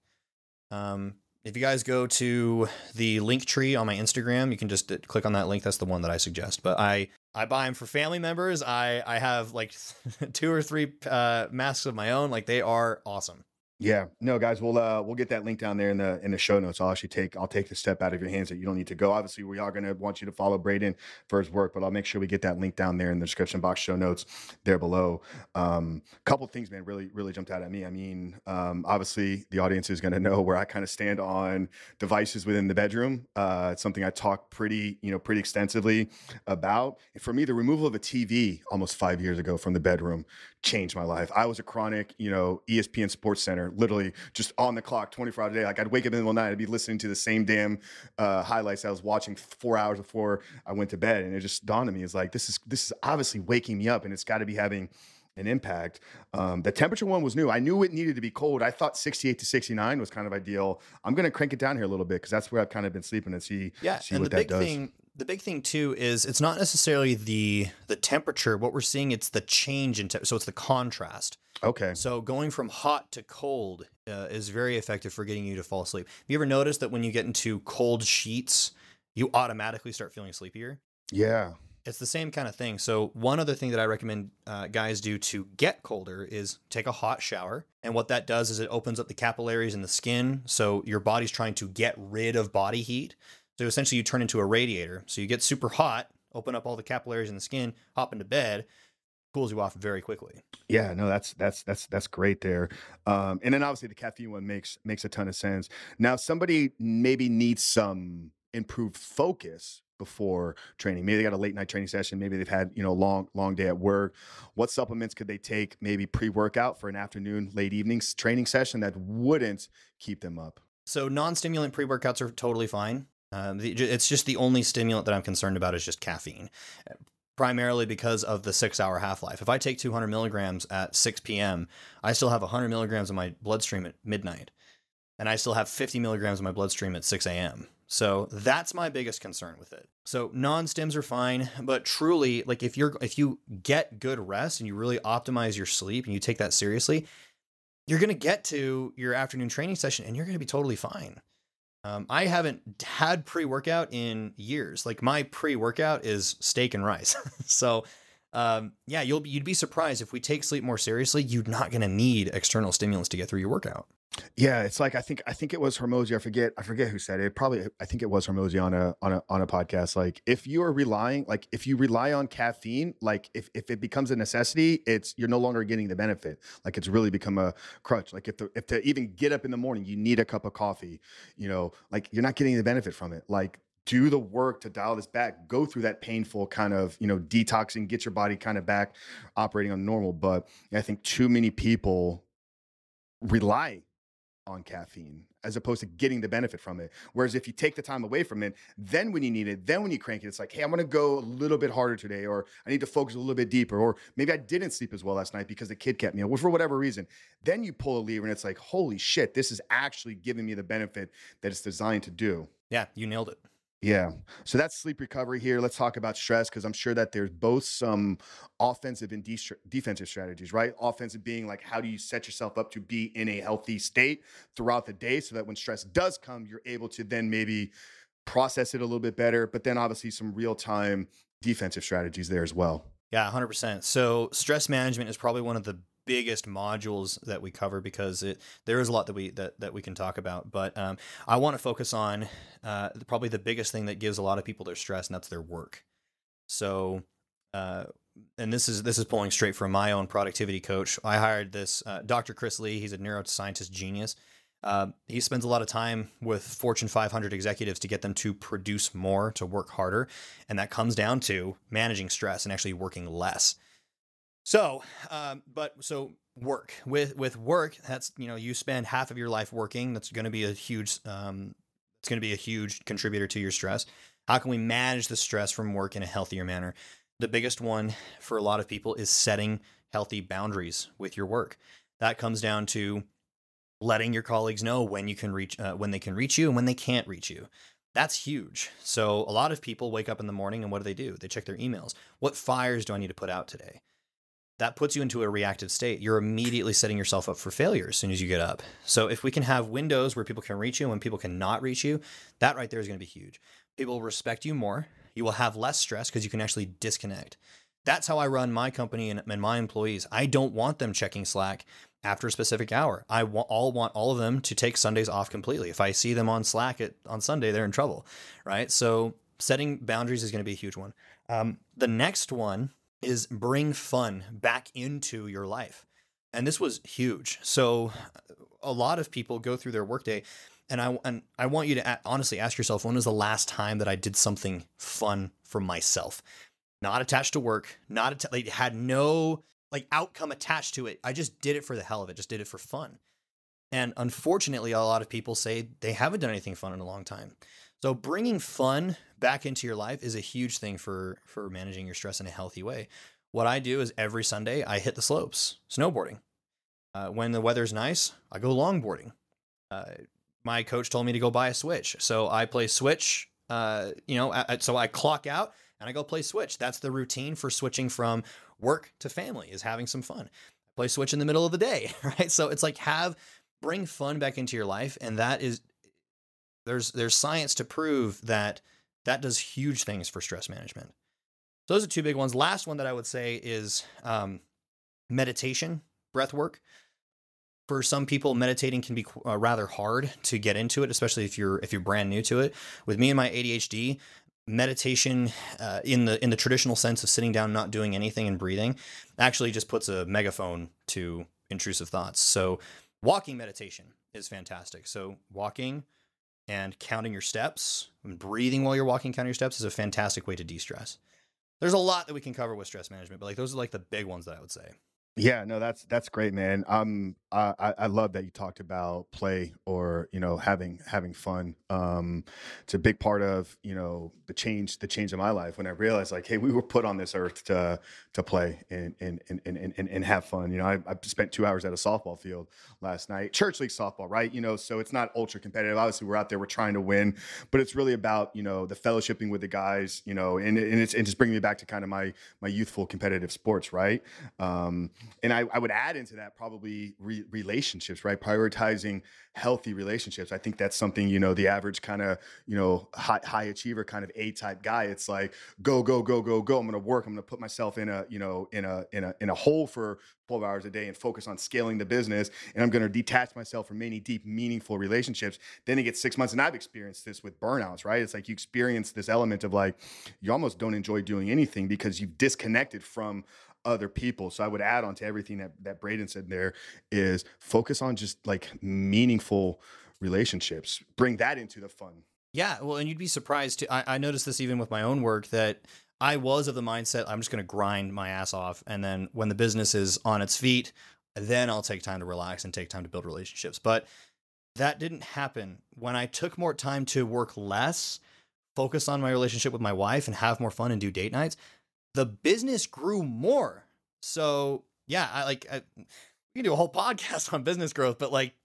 Um, if you guys go to the link tree on my Instagram, you can just click on that link. That's the one that I suggest. But I I buy them for family members. I I have like two or three uh, masks of my own. Like they are awesome. Yeah, no, guys, we'll uh, we'll get that link down there in the in the show notes. I'll actually take I'll take the step out of your hands that you don't need to go. Obviously, we are going to want you to follow Braydon for his work, but I'll make sure we get that link down there in the description box, show notes there below. Um, couple things, man, really really jumped out at me. I mean, um, obviously, the audience is going to know where I kind of stand on devices within the bedroom. Uh, it's something I talk pretty you know pretty extensively about. For me, the removal of a TV almost five years ago from the bedroom changed my life. I was a chronic, you know, ESPN Sports Center, literally just on the clock 24 hours a day. Like I'd wake up in the middle of the night, I'd be listening to the same damn uh, highlights I was watching four hours before I went to bed. And it just dawned on me, is like, this is this is obviously waking me up and it's got to be having an impact. Um, the temperature one was new. I knew it needed to be cold. I thought 68 to 69 was kind of ideal. I'm going to crank it down here a little bit because that's where I've kind of been sleeping and see, Yeah, see and what the that big does. thing the big thing too is it's not necessarily the the temperature. What we're seeing it's the change in te- so it's the contrast. Okay. So going from hot to cold uh, is very effective for getting you to fall asleep. Have you ever noticed that when you get into cold sheets, you automatically start feeling sleepier? Yeah. It's the same kind of thing. So one other thing that I recommend uh, guys do to get colder is take a hot shower. And what that does is it opens up the capillaries in the skin. So your body's trying to get rid of body heat. So essentially, you turn into a radiator. So you get super hot, open up all the capillaries in the skin, hop into bed, cools you off very quickly. Yeah, no, that's that's that's that's great there. Um, and then obviously the caffeine one makes makes a ton of sense. Now, somebody maybe needs some improved focus before training. Maybe they got a late night training session. Maybe they've had you know long long day at work. What supplements could they take? Maybe pre workout for an afternoon, late evening training session that wouldn't keep them up. So non-stimulant pre-workouts are totally fine. Um, the, it's just the only stimulant that I'm concerned about is just caffeine, primarily because of the six-hour half-life. If I take 200 milligrams at 6 p.m., I still have 100 milligrams in my bloodstream at midnight, and I still have 50 milligrams in my bloodstream at 6 a.m. So that's my biggest concern with it. So non-stims are fine, but truly, like if you're if you get good rest and you really optimize your sleep and you take that seriously, you're going to get to your afternoon training session and you're going to be totally fine. Um, I haven't had pre workout in years. Like my pre workout is steak and rice. so, um, yeah, you'll you'd be surprised if we take sleep more seriously. You're not going to need external stimulants to get through your workout. Yeah, it's like I think I think it was Hormozi. I forget I forget who said it. Probably I think it was Hormozi on a on a on a podcast. Like if you are relying like if you rely on caffeine, like if if it becomes a necessity, it's you're no longer getting the benefit. Like it's really become a crutch. Like if the if to even get up in the morning, you need a cup of coffee, you know, like you're not getting the benefit from it. Like do the work to dial this back go through that painful kind of you know detoxing get your body kind of back operating on normal but i think too many people rely on caffeine as opposed to getting the benefit from it. Whereas if you take the time away from it, then when you need it, then when you crank it, it's like, hey, I'm gonna go a little bit harder today, or I need to focus a little bit deeper, or maybe I didn't sleep as well last night because the kid kept me up, for whatever reason. Then you pull a lever and it's like, holy shit, this is actually giving me the benefit that it's designed to do. Yeah, you nailed it. Yeah. So that's sleep recovery here. Let's talk about stress because I'm sure that there's both some offensive and de- defensive strategies, right? Offensive being like, how do you set yourself up to be in a healthy state throughout the day so that when stress does come, you're able to then maybe process it a little bit better. But then obviously some real time defensive strategies there as well. Yeah, 100%. So stress management is probably one of the biggest modules that we cover because it there is a lot that we that, that we can talk about but um, i want to focus on uh, probably the biggest thing that gives a lot of people their stress and that's their work so uh, and this is this is pulling straight from my own productivity coach i hired this uh, dr chris lee he's a neuroscientist genius uh, he spends a lot of time with Fortune 500 executives to get them to produce more, to work harder. And that comes down to managing stress and actually working less. So, um, but so work with with work, that's you know you spend half of your life working. That's going to be a huge, um, it's going to be a huge contributor to your stress. How can we manage the stress from work in a healthier manner? The biggest one for a lot of people is setting healthy boundaries with your work. That comes down to letting your colleagues know when you can reach, uh, when they can reach you, and when they can't reach you. That's huge. So a lot of people wake up in the morning and what do they do? They check their emails. What fires do I need to put out today? That puts you into a reactive state. You're immediately setting yourself up for failure as soon as you get up. So if we can have windows where people can reach you and when people cannot reach you, that right there is going to be huge. People will respect you more. You will have less stress because you can actually disconnect. That's how I run my company and, and my employees. I don't want them checking Slack after a specific hour. I all want all of them to take Sundays off completely. If I see them on Slack at, on Sunday, they're in trouble, right? So setting boundaries is going to be a huge one. Um, the next one is bring fun back into your life. And this was huge. So uh, a lot of people go through their workday and I and I want you to honestly ask yourself when was the last time that I did something fun for myself? Not attached to work, not att- like had no like outcome attached to it. I just did it for the hell of it, just did it for fun. And unfortunately, a lot of people say they haven't done anything fun in a long time. So bringing fun back into your life is a huge thing for for managing your stress in a healthy way. What I do is every Sunday I hit the slopes, snowboarding. Uh, when the weather's nice, I go longboarding. Uh, my coach told me to go buy a Switch, so I play Switch. Uh, you know, so I clock out and I go play Switch. That's the routine for switching from work to family is having some fun. Play Switch in the middle of the day, right? So it's like have bring fun back into your life, and that is there's there's science to prove that that does huge things for stress management. So those are two big ones. Last one that I would say is um, meditation, breath work. For some people, meditating can be uh, rather hard to get into it, especially if you're if you're brand new to it. With me and my ADHD, meditation uh, in the in the traditional sense of sitting down, not doing anything, and breathing, actually just puts a megaphone to intrusive thoughts. So, walking meditation is fantastic. So, walking and counting your steps and breathing while you're walking, counting your steps is a fantastic way to de-stress. There's a lot that we can cover with stress management, but like those are like the big ones that I would say. Yeah, no, that's that's great, man. Um, I I love that you talked about play or you know having having fun. Um, it's a big part of you know the change the change of my life when I realized like, hey, we were put on this earth to to play and and and and and, and have fun. You know, I, I spent two hours at a softball field last night, church league softball, right? You know, so it's not ultra competitive. Obviously, we're out there, we're trying to win, but it's really about you know the fellowshipping with the guys, you know, and and it's and just bringing me back to kind of my my youthful competitive sports, right? Um, and I, I would add into that probably re- relationships, right? Prioritizing healthy relationships. I think that's something you know the average kind of you know high, high achiever kind of A type guy. It's like go go go go go. I'm going to work. I'm going to put myself in a you know in a in a in a hole for 12 hours a day and focus on scaling the business. And I'm going to detach myself from many deep, meaningful relationships. Then it gets six months, and I've experienced this with burnouts, right? It's like you experience this element of like you almost don't enjoy doing anything because you've disconnected from other people. So I would add on to everything that that Braydon said there is focus on just like meaningful relationships. Bring that into the fun. Yeah, well, and you'd be surprised too. I, I noticed this even with my own work that I was of the mindset I'm just going to grind my ass off, and then when the business is on its feet, then I'll take time to relax and take time to build relationships. But that didn't happen when I took more time to work less, focus on my relationship with my wife, and have more fun and do date nights. The business grew more. So yeah, I like I, we can do a whole podcast on business growth, but like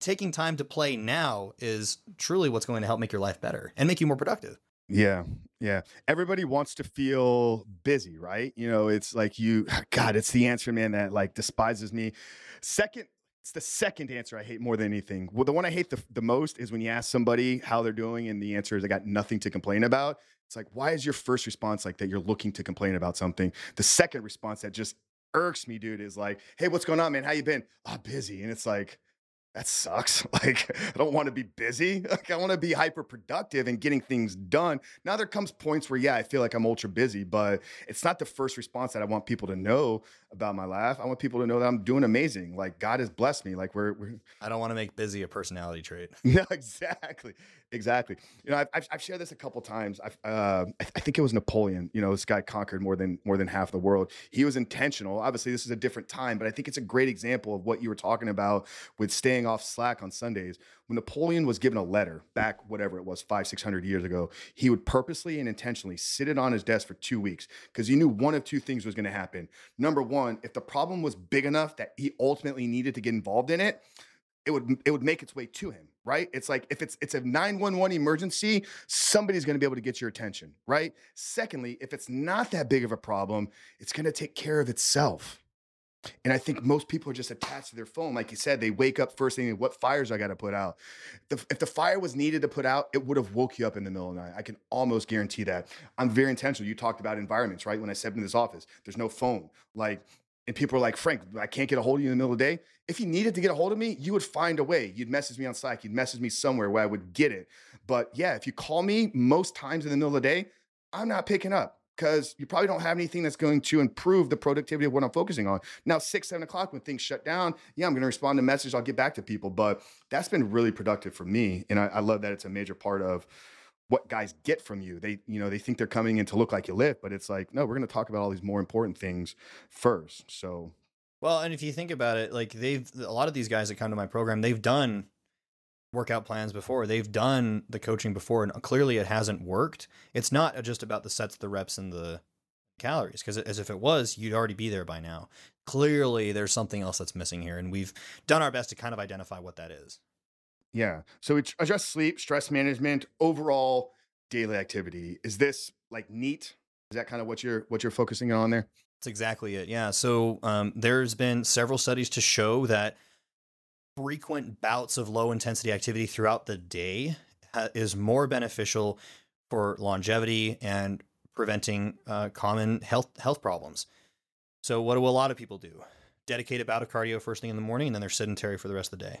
taking time to play now is truly what's going to help make your life better and make you more productive. Yeah. Yeah. Everybody wants to feel busy, right? You know, it's like you, God, it's the answer, man, that like despises me. Second, it's the second answer I hate more than anything. Well, the one I hate the, the most is when you ask somebody how they're doing and the answer is I got nothing to complain about. It's like, why is your first response like that? You're looking to complain about something. The second response that just irks me, dude, is like, hey, what's going on, man? How you been? Oh, busy. And it's like, that sucks. Like, I don't want to be busy. Like, I want to be hyper productive and getting things done. Now, there comes points where, yeah, I feel like I'm ultra busy, but it's not the first response that I want people to know about my life. I want people to know that I'm doing amazing. Like, God has blessed me. Like, we're, we're I don't want to make busy a personality trait. no, exactly, exactly. You know, I've, I've, shared this a couple times. I've, uh, I, I think it was Napoleon. You know, this guy conquered more than more than half the world. He was intentional. Obviously, this is a different time, but I think it's a great example of what you were talking about with staying off Slack on Sundays. When Napoleon was given a letter back, whatever it was, five six hundred years ago, he would purposely and intentionally sit it on his desk for two weeks because he knew one of two things was going to happen. Number one, if the problem was big enough that he ultimately needed to get involved in it, it would it would make its way to him right? It's like if it's it's a 911 emergency somebody's going to be able to get your attention right? Secondly if it's not that big of a problem it's going to take care of itself. And i think most people are just attached to their phone. Like you said they wake up first thing what fires i got to put out? The, if the fire was needed to put out it would have woke you up in the middle of the night. I can almost guarantee that. I'm very intentional. You talked about environments right? When i stepped into this office there's no phone. Like and people are like, Frank, I can't get a hold of you in the middle of the day. If you needed to get a hold of me, you would find a way. You'd message me on Slack, you'd message me somewhere where I would get it. But yeah, if you call me most times in the middle of the day, I'm not picking up because you probably don't have anything that's going to improve the productivity of what I'm focusing on. Now, six, seven o'clock when things shut down, yeah, I'm going to respond to messages. I'll get back to people. But that's been really productive for me. And I, I love that it's a major part of what guys get from you. They, you know, they think they're coming in to look like you lift, but it's like, no, we're going to talk about all these more important things first. So, well, and if you think about it, like they've a lot of these guys that come to my program, they've done workout plans before. They've done the coaching before, and clearly it hasn't worked. It's not uh, just about the sets, the reps, and the calories, because as if it was, you'd already be there by now. Clearly, there's something else that's missing here, and we've done our best to kind of identify what that is. Yeah. So we address sleep, stress management, overall daily activity. Is this like NEAT? Is that kind of what you're what you're focusing on there? That's exactly it. Yeah. So um, there's been several studies to show that frequent bouts of low intensity activity throughout the day is more beneficial for longevity and preventing uh, common health health problems. So what do a lot of people do? Dedicate a bout of cardio first thing in the morning, and then they're sedentary for the rest of the day.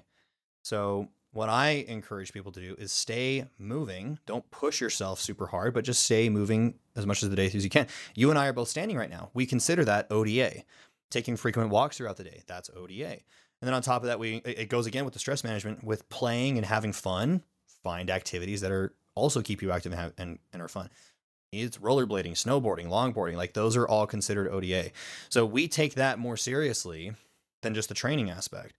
So what I encourage people to do is stay moving. Don't push yourself super hard, but just stay moving as much of the day as you can. You and I are both standing right now. We consider that ODA. Taking frequent walks throughout the day, that's ODA. And then on top of that, we it goes again with the stress management with playing and having fun. Find activities that are also keep you active and, have, and, and are fun. It's rollerblading, snowboarding, longboarding. Like those are all considered ODA. So we take that more seriously than just the training aspect.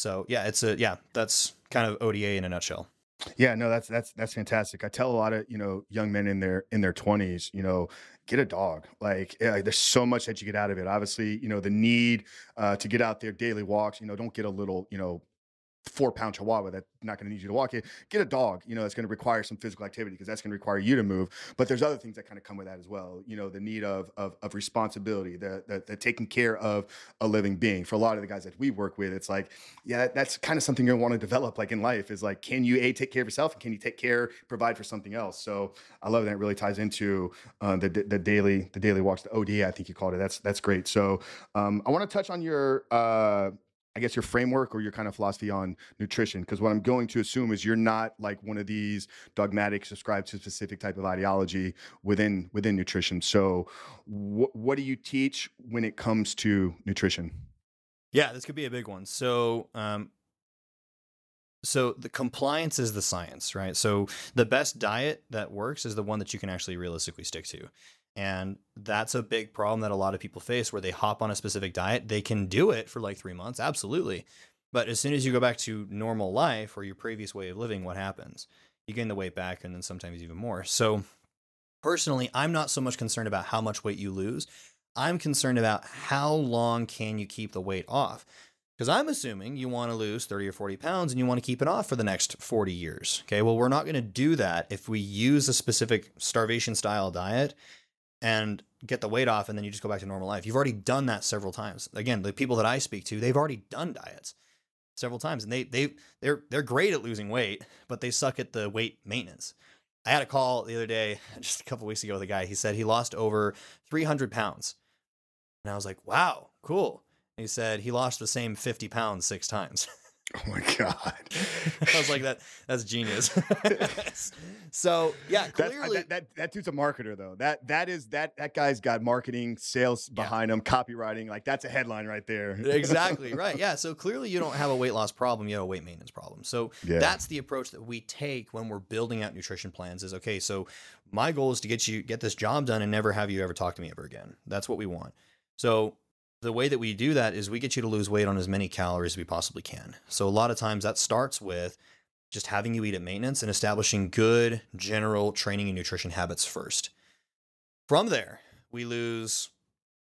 So yeah, it's a yeah, that's kind of ODA in a nutshell. Yeah, no, that's that's that's fantastic. I tell a lot of you know young men in their in their twenties, you know, get a dog. Like yeah, there's so much that you get out of it. Obviously, you know the need uh, to get out there daily walks. You know, don't get a little you know four pound chihuahua that's not going to need you to walk it. Get a dog, you know, that's going to require some physical activity because that's going to require you to move. But there's other things that kind of come with that as well. You know, the need of of, of responsibility, the, the, the taking care of a living being. For a lot of the guys that we work with, it's like, yeah, that's kind of something you want to develop. Like in life, is like, can you a take care of yourself and can you take care, provide for something else? So I love that. It really ties into uh, the the daily the daily walks, the ODA, I think you called it. That's that's great. So um, I want to touch on your. Uh, I guess your framework or your kind of philosophy on nutrition. Because what I'm going to assume is you're not like one of these dogmatic, subscribe to a specific type of ideology within within nutrition. So, wh- what do you teach when it comes to nutrition? Yeah, this could be a big one. So, um, so the compliance is the science, right? So the best diet that works is the one that you can actually realistically stick to. And that's a big problem that a lot of people face where they hop on a specific diet. They can do it for like three months, absolutely. But as soon as you go back to normal life or your previous way of living, what happens? You gain the weight back and then sometimes even more. So, personally, I'm not so much concerned about how much weight you lose. I'm concerned about how long can you keep the weight off. Because I'm assuming you want to lose 30 or 40 pounds and you want to keep it off for the next 40 years. Okay, well, we're not going to do that if we use a specific starvation style diet and get the weight off and then you just go back to normal life. You've already done that several times. Again, the people that I speak to, they've already done diets several times and they they they're they're great at losing weight, but they suck at the weight maintenance. I had a call the other day, just a couple weeks ago with a guy. He said he lost over 300 pounds. And I was like, wow, cool. And he said he lost the same 50 pounds six times. Oh my god! I was like, that that's genius. so yeah, clearly that, that, that dude's a marketer though. That that is that that guy's got marketing, sales behind yeah. him, copywriting. Like that's a headline right there. exactly right. Yeah. So clearly you don't have a weight loss problem. You have a weight maintenance problem. So yeah. that's the approach that we take when we're building out nutrition plans. Is okay. So my goal is to get you get this job done and never have you ever talk to me ever again. That's what we want. So the way that we do that is we get you to lose weight on as many calories as we possibly can. So a lot of times that starts with just having you eat at maintenance and establishing good general training and nutrition habits first. From there, we lose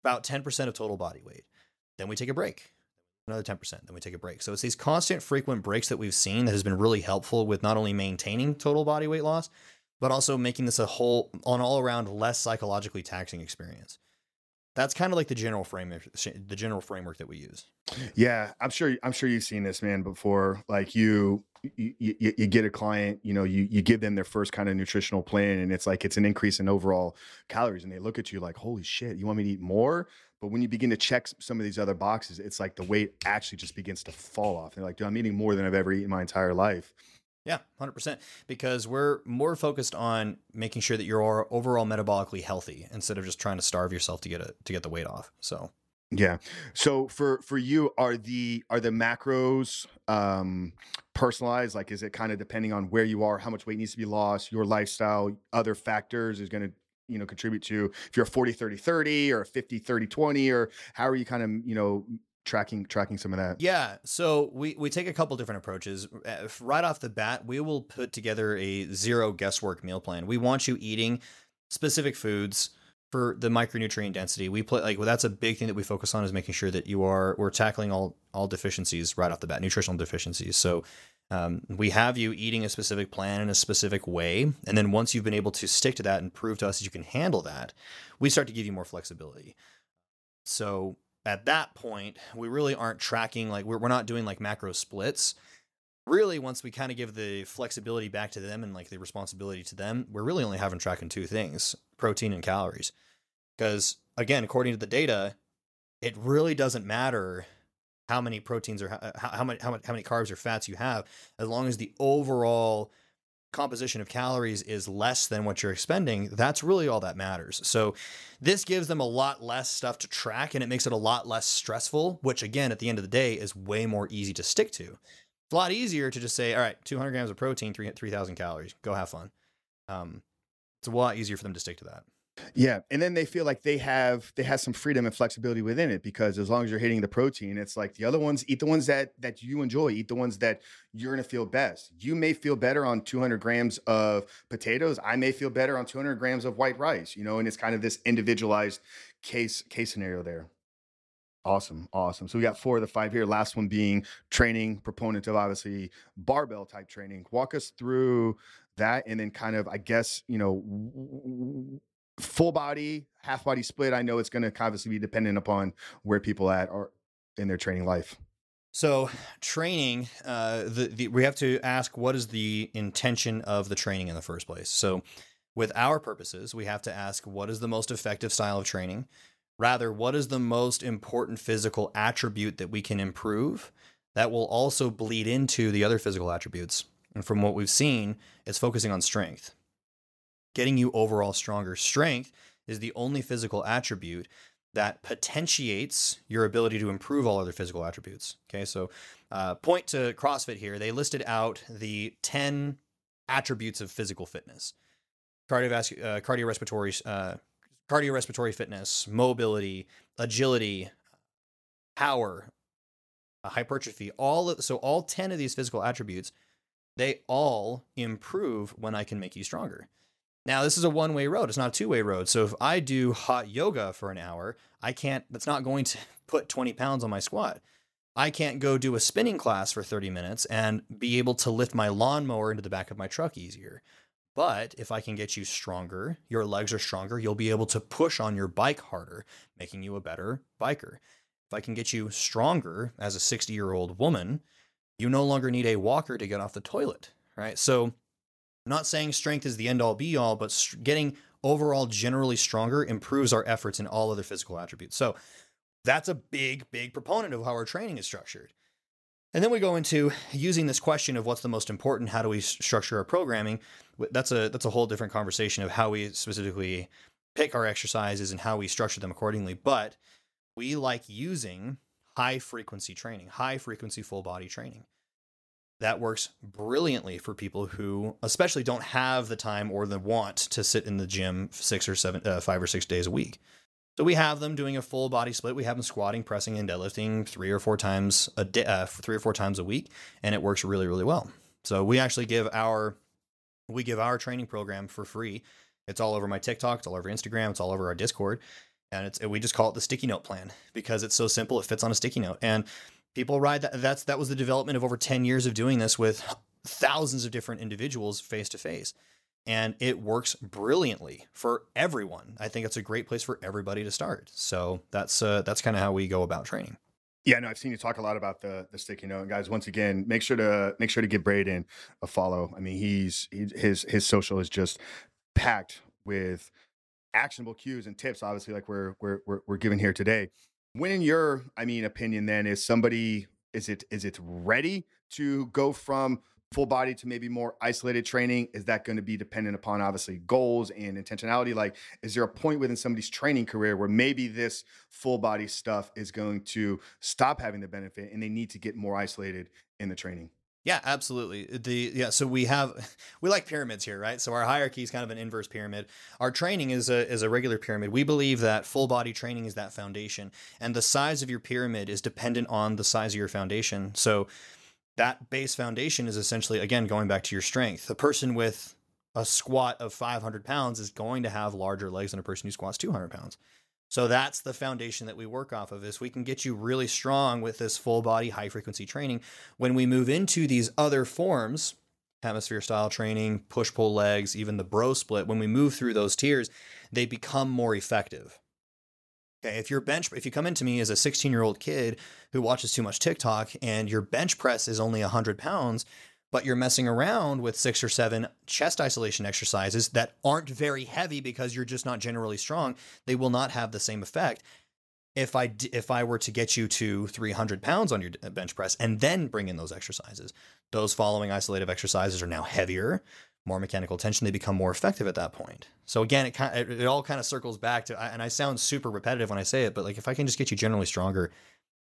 about 10% of total body weight. Then we take a break. Another 10%, then we take a break. So it's these constant frequent breaks that we've seen that has been really helpful with not only maintaining total body weight loss, but also making this a whole an all around less psychologically taxing experience that's kind of like the general framework the general framework that we use yeah i'm sure i'm sure you've seen this man before like you you, you, you get a client you know you, you give them their first kind of nutritional plan and it's like it's an increase in overall calories and they look at you like holy shit you want me to eat more But when you begin to check some of these other boxes, it's like the weight actually just begins to fall off. They're like, dude, I'm eating more than I've ever eaten my entire life. Yeah, 100%. Because we're more focused on making sure that you're overall metabolically healthy instead of just trying to starve yourself to get it to get the weight off. So, yeah. So for for you are the are the macros um personalized like is it kind of depending on where you are, how much weight needs to be lost, your lifestyle, other factors is going to you know contribute to if you're a 40 30 30 or a 50 30 20 or how are you kind of you know tracking tracking some of that? Yeah so we we take a couple different approaches. Uh, right off the bat we will put together a zero guesswork meal plan. We want you eating specific foods for the micronutrient density. We play like well, that's a big thing that we focus on is making sure that you are we're tackling all all deficiencies right off the bat nutritional deficiencies. So um, we have you eating a specific plan in a specific way and then once you've been able to stick to that and prove to us that you can handle that we start to give you more flexibility. So at that point, we really aren't tracking, like, we're, we're not doing like macro splits. Really, once we kind of give the flexibility back to them and like the responsibility to them, we're really only having tracking two things protein and calories. Because again, according to the data, it really doesn't matter how many proteins or how, uh, how, how, many, how, many, how many carbs or fats you have, as long as the overall composition of calories is less than what you're expending, that's really all that matters. So this gives them a lot less stuff to track and it makes it a lot less stressful, which again, at the end of the day, is way more easy to stick to. It's a lot easier to just say, all right, 200 grams of protein, 3,000 calories, go have fun. Um, it's a lot easier for them to stick to that. Yeah, and then they feel like they have they have some freedom and flexibility within it because as long as you're hitting the protein, it's like the other ones eat the ones that that you enjoy, eat the ones that you're gonna feel best. You may feel better on 200 grams of potatoes. I may feel better on 200 grams of white rice. You know, and it's kind of this individualized case case scenario there. Awesome, awesome. So we got four of the five here. Last one being training, proponent of obviously barbell type training. Walk us through that, and then kind of, I guess, you know full body, half body split, I know it's going to obviously be dependent upon where people at are in their training life. So training, uh, the, the we have to ask what is the intention of the training in the first place. So with our purposes, we have to ask what is the most effective style of training. Rather, what is the most important physical attribute that we can improve that will also bleed into the other physical attributes. And from what we've seen, it's focusing on strength getting you overall stronger. Strength is the only physical attribute that potentiates your ability to improve all other physical attributes. Okay, so uh, point to CrossFit here. They listed out the 10 attributes of physical fitness cardiovascular, uh, cardiorespiratory, uh, cardiorespiratory fitness, mobility, agility, power, uh, hypertrophy. All of, so all 10 of these physical attributes, they all improve when I can make you stronger. Now, this is a one way road, it's not a two way road. So if I do hot yoga for an hour, I can't, that's not going to put 20 pounds on my squat. I can't go do a spinning class for 30 minutes and be able to lift my lawnmower into the back of my truck easier. But if I can get you stronger, your legs are stronger, you'll be able to push on your bike harder, making you a better biker. If I can get you stronger as a 60 year old woman, you no longer need a walker to get off the toilet, right? So I'm not saying strength is the end all be all, but getting overall generally stronger improves our efforts in all other physical attributes. So that's a big, big proponent of how our training is structured. And then we go into using this question of what's the most important, how do we structure our programming? That's a that's a whole different conversation of how we specifically pick our exercises and how we structure them accordingly. But we like using high frequency training, high frequency full body training that works brilliantly for people who especially don't have the time or the want to sit in the gym six or seven uh, five or six days a week. So we have them doing a full body split. We have them squatting pressing and deadlifting three or four times a day uh, three or four times a week and it works really really well. So we actually give our we give our training program for free. It's all over my tiktok it's all over instagram it's all over our discord and it's we just call it the sticky note plan because it's so simple it fits on a sticky note. And people ride that that's that was the development of over 10 years of doing this with thousands of different individuals face to face and it works brilliantly for everyone i think it's a great place for everybody to start so that's uh, that's kind of how we go about training yeah, no, I've seen you talk a lot about the the sticky note, and guys. Once again, make sure to make sure to give Braydon a follow. I mean, he's he, his his social is just packed with actionable cues and tips, obviously, like we're we're we're, we're giving here today. When, in your, I mean, opinion, then is somebody is it is it ready to go from full body to maybe more isolated training? Is that going to be dependent upon obviously goals and intentionality? Like, is there a point within somebody's training career where maybe this full body stuff is going to stop having the benefit and they need to get more isolated in the training? Yeah, absolutely. Uh, the yeah, so we have we like pyramids here, right? So our hierarchy is kind of an inverse pyramid. Our training is a is a regular pyramid. We believe that full body training is that foundation, and the size of your pyramid is dependent on the size of your foundation. So that base foundation is essentially again going back to your strength. A person with a squat of 500 pounds is going to have larger legs than a person who squats 200 pounds. So that's the foundation that we work off of is we can get you really strong with this full body high frequency training. When we move into these other forms, hemisphere style training, push pull legs, even the bro split, when we move through those tiers, they become more effective. Okay, if your bench, if you come into me as a 16 year old kid who watches too much TikTok and your bench press is only 100 pounds, but you're messing around with six or seven chest isolation exercises that aren't very heavy because you're just not generally strong, they will not have the same effect. If I if I were to get you to 300 pounds on your uh, bench press and then bring in those exercises, those following isolative exercises are now heavier, more mechanical tension. They become more effective at that point. So again, it kind it all kind of circles back to, and I sound super repetitive when I say it, but like if I can just get you generally stronger,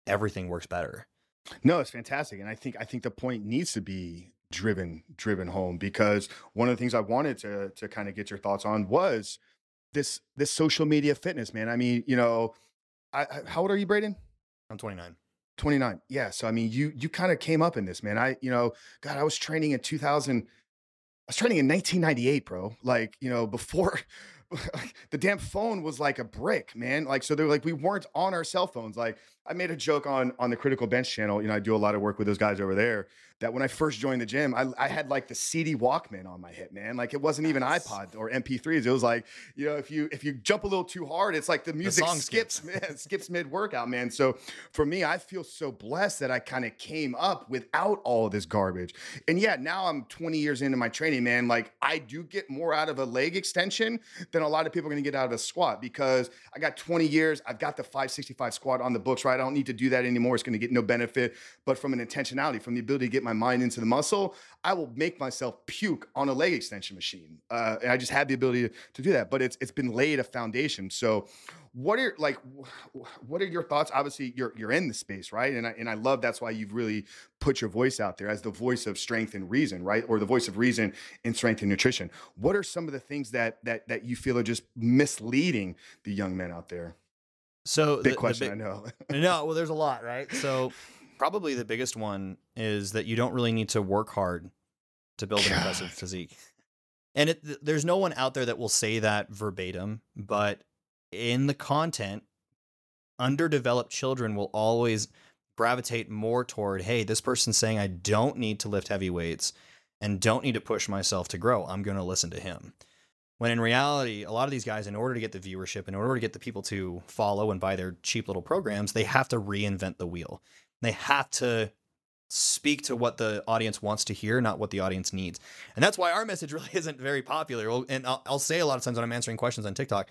everything works better. No, it's fantastic, and I think I think the point needs to be driven driven home because one of the things I wanted to to kind of get your thoughts on was this this social media fitness, man. I mean, you know, I, how old are you, Braydon? I'm 29. 29. Yeah. So I mean, you you kind of came up in this, man. I you know, God, I was training in 2000. I was training in 1998, bro. Like you know, before the damn phone was like a brick, man. Like so, they're like we weren't on our cell phones. Like I made a joke on on the Critical Bench channel. You know, I do a lot of work with those guys over there. That when I first joined the gym, I, I had like the CD Walkman on my hip, man. Like it wasn't even iPod or MP3s. It was like you know, if you if you jump a little too hard, it's like the music the skips, skips. man, skips mid workout, man. So for me, I feel so blessed that I kind of came up without all of this garbage. And yeah, now I'm 20 years into my training, man. Like I do get more out of a leg extension than a lot of people are going to get out of a squat because I got 20 years. I've got the 565 squat on the books, right? I don't need to do that anymore. It's going to get no benefit. But from an intentionality, from the ability to get my mind into the muscle, I will make myself puke on a leg extension machine. Uh, and I just had the ability to, to do that. But it's it's been laid a foundation. So what are like what are your thoughts obviously you're you're in the space right and I, and I love that's why you've really put your voice out there as the voice of strength and reason right or the voice of reason in strength and nutrition what are some of the things that that that you feel are just misleading the young men out there so big the, question the i know no well there's a lot right so probably the biggest one is that you don't really need to work hard to build an God. impressive physique and it, there's no one out there that will say that verbatim but in the content, underdeveloped children will always gravitate more toward, hey, this person's saying I don't need to lift heavy weights and don't need to push myself to grow. I'm going to listen to him. When in reality, a lot of these guys, in order to get the viewership, in order to get the people to follow and buy their cheap little programs, they have to reinvent the wheel. They have to speak to what the audience wants to hear, not what the audience needs. And that's why our message really isn't very popular. And I'll, I'll say a lot of times when I'm answering questions on TikTok,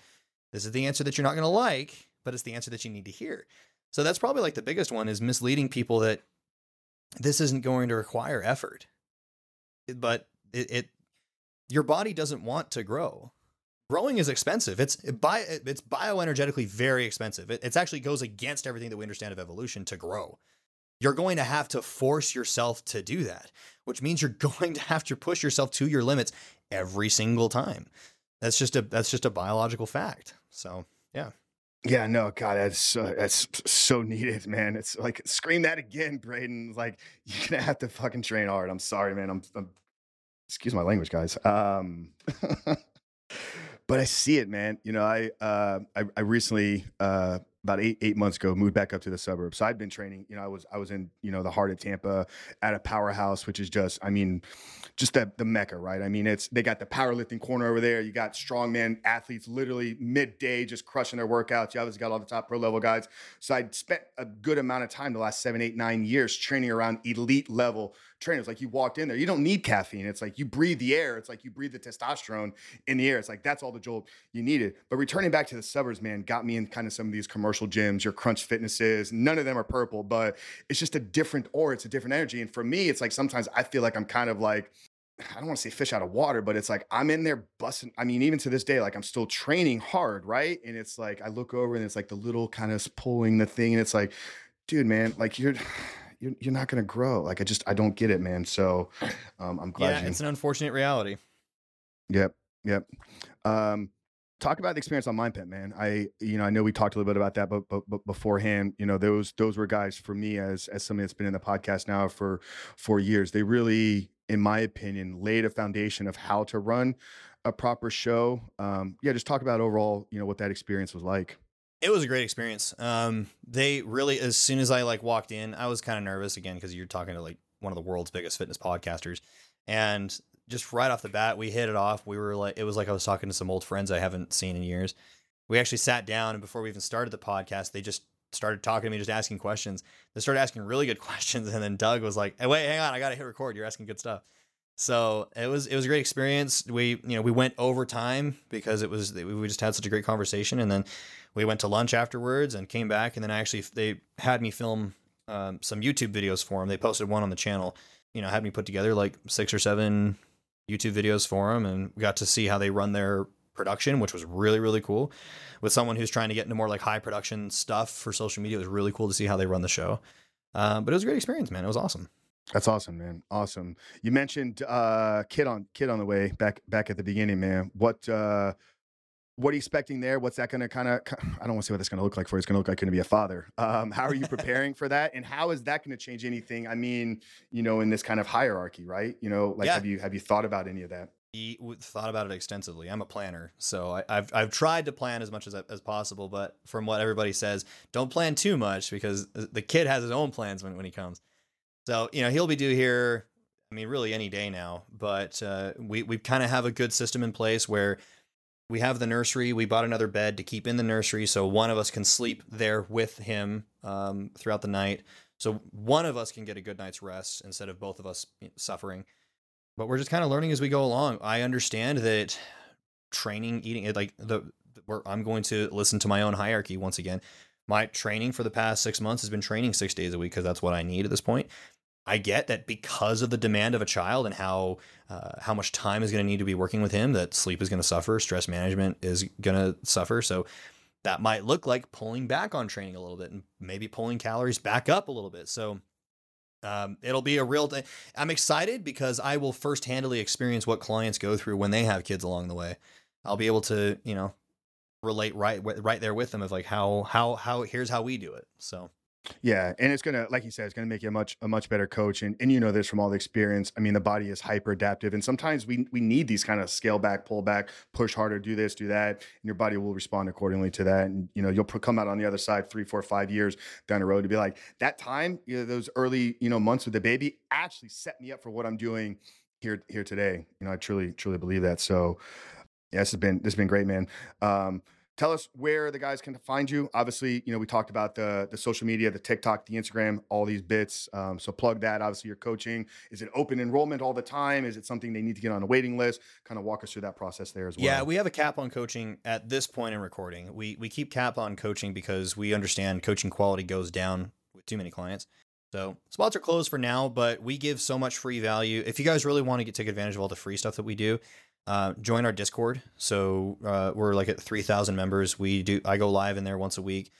this is the answer that you're not going to like, but it's the answer that you need to hear. So that's probably like the biggest one is misleading people that this isn't going to require effort. But it, it your body doesn't want to grow. Growing is expensive. It's bio, it's bioenergetically very expensive. It it's actually goes against everything that we understand of evolution to grow. You're going to have to force yourself to do that, which means you're going to have to push yourself to your limits every single time. That's just a that's just a biological fact. So yeah. Yeah, no, God, that's uh, that's so needed, man. It's like scream that again, Braydon. Like you're gonna have to fucking train hard. I'm sorry, man. I'm, I'm excuse my language, guys. Um, but I see it, man. You know, I uh, I, I recently uh, about eight eight months ago, moved back up to the suburbs. So I'd been training. You know, I was I was in you know the heart of Tampa at a powerhouse, which is just I mean, just the the mecca, right? I mean, it's they got the powerlifting corner over there. You got strongman athletes literally midday just crushing their workouts. You obviously got all the top pro level guys. So I'd spent a good amount of time the last seven, eight, nine years training around elite level trainers. Like you walked in there, you don't need caffeine. It's like you breathe the air. It's like you breathe the testosterone in the air. It's like that's all the jolt you needed. But returning back to the suburbs, man, got me in kind of some of these commercial gyms, your crunch fitnesses. None of them are purple, but it's just a different or it's a different energy. And for me, it's like sometimes I feel like I'm kind of like I don't want to say fish out of water, but it's like I'm in there busting. I mean, even to this day, like I'm still training hard, right? And it's like I look over and it's like the little kind of pulling the thing, and it's like, dude, man, like you're you're, you're not going to grow. Like I just I don't get it, man. So um, I'm glad. Yeah, you, it's an unfortunate reality. Yep, yep. Um, talk about the experience on Mind Pump, man. I you know I know we talked a little bit about that, but but, but beforehand, you know those those were guys for me as as somebody that's been in the podcast now for four years. They really, in my opinion, laid a foundation of how to run a proper show. Um, yeah, just talk about overall, you know, what that experience was like. It was a great experience. Um, they really, as soon as I like walked in, I was kind of nervous again because you're talking to like one of the world's biggest fitness podcasters, and just right off the bat, we hit it off. We were like, it was like I was talking to some old friends I haven't seen in years. We actually sat down, and before we even started the podcast, they just started talking to me, just asking questions. They started asking really good questions, and then Doug was like, "Hey, wait, hang on, I got to hit record. You're asking good stuff." So it was it was a great experience. We you know we went over time because it was we just had such a great conversation, and then we went to lunch afterwards and came back, and then I actually they had me film um, some YouTube videos for them. They posted one on the channel. You know, had me put together like six or seven YouTube videos for them, and got to see how they run their production, which was really really cool. With someone who's trying to get into more like high production stuff for social media, it was really cool to see how they run the show. Uh, but it was a great experience, man. It was awesome. That's awesome, man. Awesome. You mentioned uh kid on kid on the way back back at the beginning, man. What uh what are you expecting there? What's that going to kind of? I don't want to say what that's going to look like for. You. It's going to look like going to be a father. Um, how are you preparing for that, and how is that going to change anything? I mean, you know, in this kind of hierarchy, right? You know, like Yeah. have you have you thought about any of that? He thought about it extensively. I'm a planner, so I, I've I've tried to plan as much as as possible. But from what everybody says, don't plan too much because the kid has his own plans when when he comes. So you know he'll be due here. I mean, really any day now. But uh, we we kind of have a good system in place where we have the nursery. We bought another bed to keep in the nursery, so one of us can sleep there with him um, throughout the night. So one of us can get a good night's rest instead of both of us suffering but we're just kind of learning as we go along. I understand that training, eating, like the I'm going to listen to my own hierarchy once again. My training for the past six months has been training six days a week because that's what I need at this point. I get that because of the demand of a child and how uh, how much time is going to need to be working with him, that sleep is going to suffer, stress management is going to suffer. So that might look like pulling back on training a little bit and maybe pulling calories back up a little bit. So um, it'll be a real thing. I'm excited because I will first handedly experience what clients go through when they have kids along the way. I'll be able to, you know, relate right right there with them of like how how how here's how we do it. So Yeah, and it's gonna, like you said, it's gonna make you a much a much better coach. And and you know this from all the experience. I mean, the body is hyper adaptive, and sometimes we we need these kind of scale back, pull back, push harder, do this, do that, and your body will respond accordingly to that. And you know, you'll come out on the other side three, four, five years down the road to be like that time, you know, those early you know months with the baby actually set me up for what I'm doing here here today. You know, I truly truly believe that. So, yeah, this has been this has been great, man. Um, tell us where the guys can find you obviously you know we talked about the the social media the tiktok the instagram all these bits um, so plug that obviously your coaching is it open enrollment all the time is it something they need to get on a waiting list kind of walk us through that process there as well yeah, we have a cap on coaching at this point in recording. We we keep cap on coaching because we understand coaching quality goes down with too many clients. So spots are closed for now, but we give so much free value. If you guys really want to get take advantage of all the free stuff that we do, uh, join our Discord. So uh, we're like at three thousand members. We do. I go live in there once a week.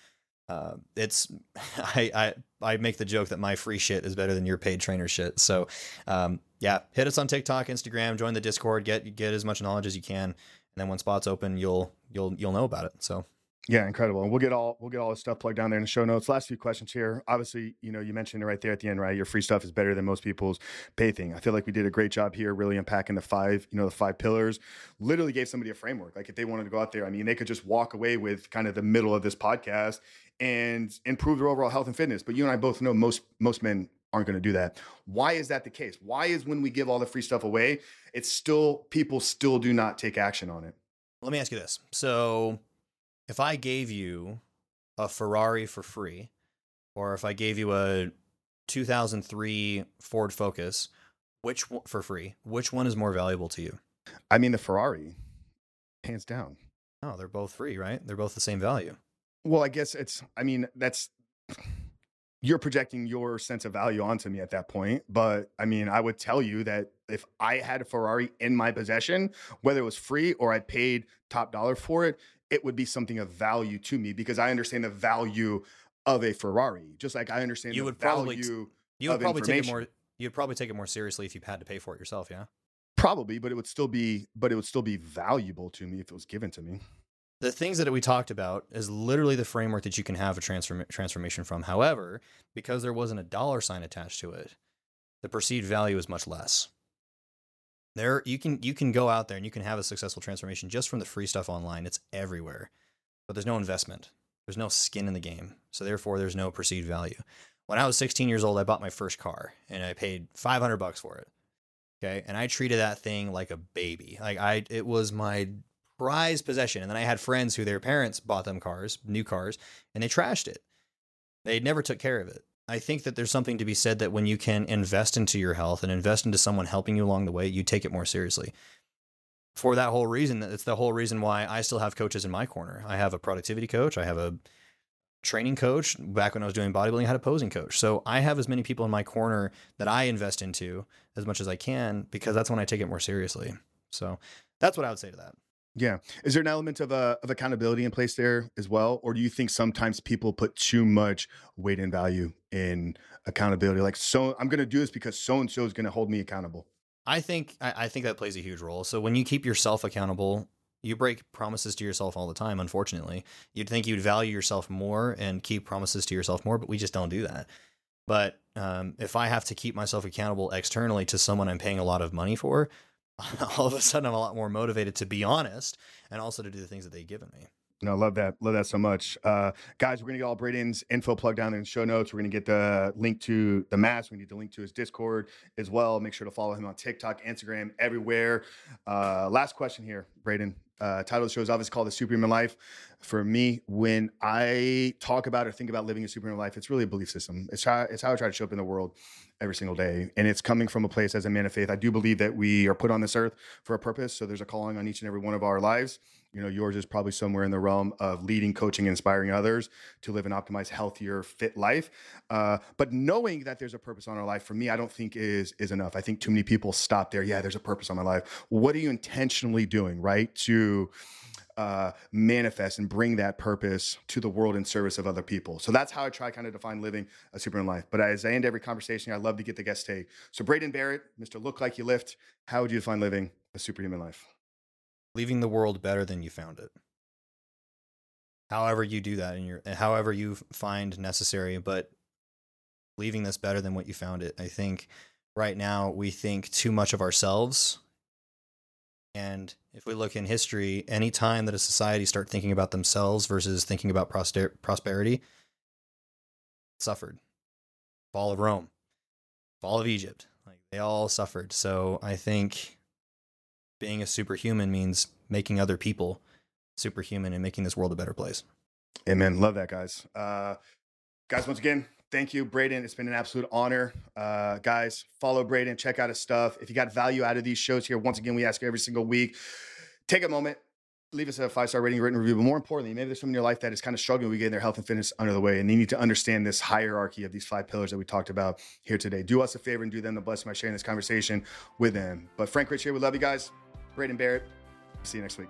Uh, it's I, I I make the joke that my free shit is better than your paid trainer shit. So um, yeah, hit us on TikTok, Instagram, join the Discord, get get as much knowledge as you can, and then when spots open, you'll you'll you'll know about it. So Yeah, incredible. And we'll get all we'll get all this stuff plugged down there in the show notes. Last few questions here. Obviously, you know, you mentioned it right there at the end, right? Your free stuff is better than most people's pay thing. I feel like we did a great job here, really unpacking the five, you know, the five pillars. Literally gave somebody a framework. Like if they wanted to go out there, I mean, they could just walk away with kind of the middle of this podcast and improve their overall health and fitness. But you and I both know most most men aren't going to do that. Why is that the case? Why is when we give all the free stuff away, it's still people still do not take action on it? Let me ask you this. So, if I gave you a Ferrari for free, or if I gave you a 2003 Ford Focus, which one, for free, which one is more valuable to you? I mean, the Ferrari, hands down. Oh, they're both free, right? They're both the same value. Well, I guess it's, I mean, that's, you're projecting your sense of value onto me at that point. But I mean, I would tell you that if I had a Ferrari in my possession, whether it was free or I paid top dollar for it, it would be something of value to me because I understand the value of a Ferrari, just like I understand You the would probably- value. You would Of probably take it more. You'd probably take it more seriously if you had to pay for it yourself. Yeah. Probably, but it would still be, but it would still be valuable to me if it was given to me. the things that we talked about is literally the framework that you can have a transform- transformation from. However, because there wasn't a dollar sign attached to it, the perceived value is much less. There, you can you can go out there and you can have a successful transformation just from the free stuff online. It's everywhere, but there's no investment. There's no skin in the game, so therefore there's no perceived value. When I was 16 years old, I bought my first car and I paid 500 bucks for it. Okay, and I treated that thing like a baby. Like I, it was my prized possession. And then I had friends who their parents bought them cars, new cars, and they trashed it. They never took care of it. I think that there's something to be said that when you can invest into your health and invest into someone helping you along the way, you take it more seriously. For that whole reason, it's the whole reason why I still have coaches in my corner. I have a productivity coach, I have a training coach. Back when I was doing bodybuilding, I had a posing coach. So I have as many people in my corner that I invest into as much as I can because that's when I take it more seriously. So that's what I would say to that. Yeah. Is there an element of uh, of accountability in place there as well, or do you think sometimes people put too much weight and value in accountability? Like, so I'm going to do this because so and so is going to hold me accountable. I think I, I think that plays a huge role. So when you keep yourself accountable, you break promises to yourself all the time. Unfortunately, you'd think you'd value yourself more and keep promises to yourself more, but we just don't do that. But um, if I have to keep myself accountable externally to someone I'm paying a lot of money for, all of a sudden I'm a lot more motivated to be honest and also to do the things that they've given me. No, love that. Love that so much. Uh, guys, we're going to get all Braydon's info plugged down in the show notes. We're going to get the link to the mask. We need the link to his Discord as well. Make sure to follow him on TikTok, Instagram, everywhere. Uh, last question here, Braydon. Uh, title of the show is obviously called The Superhuman Life. For me, when I talk about or think about living a superhuman life, it's really a belief system. It's how, it's how I try to show up in the world every single day. And it's coming from a place as a man of faith. I do believe that we are put on this earth for a purpose. So there's a calling on each and every one of our lives. You know, yours is probably somewhere in the realm of leading, coaching, inspiring others to live an optimized, healthier, fit life. Uh, but knowing that there's a purpose on our life, for me, I don't think is is enough. I think too many people stop there. Yeah, there's a purpose on my life. What are you intentionally doing, right, to uh, manifest and bring that purpose to the world in service of other people? So that's how I try kind of define living a superhuman life. But as I end every conversation, I love to get the guest take. So Braydon Barrett, Mr. Look Like You Lift, how would you define living a superhuman life? Leaving the world better than you found it. However you do that in your however you find necessary, but leaving this better than what you found it. I think right now we think too much of ourselves. And if we look in history, any time that a society start thinking about themselves versus thinking about prosperity, suffered. Fall of Rome, fall of Egypt, like they all suffered. So I think being a superhuman means making other people superhuman and making this world a better place. Amen. Love that, guys. Uh, guys, once again, thank you, Braydon. It's been an absolute honor. Uh, guys, follow Braydon, check out his stuff. If you got value out of these shows here, once again, we ask every single week, take a moment, leave us a five star rating, written review. But more importantly, maybe there's someone in your life that is kind of struggling with getting their health and fitness under the way, and they need to understand this hierarchy of these five pillars that we talked about here today. Do us a favor and do them the blessing by sharing this conversation with them. But Frank Rich here, we love you guys. Braydon Barrett, see you next week.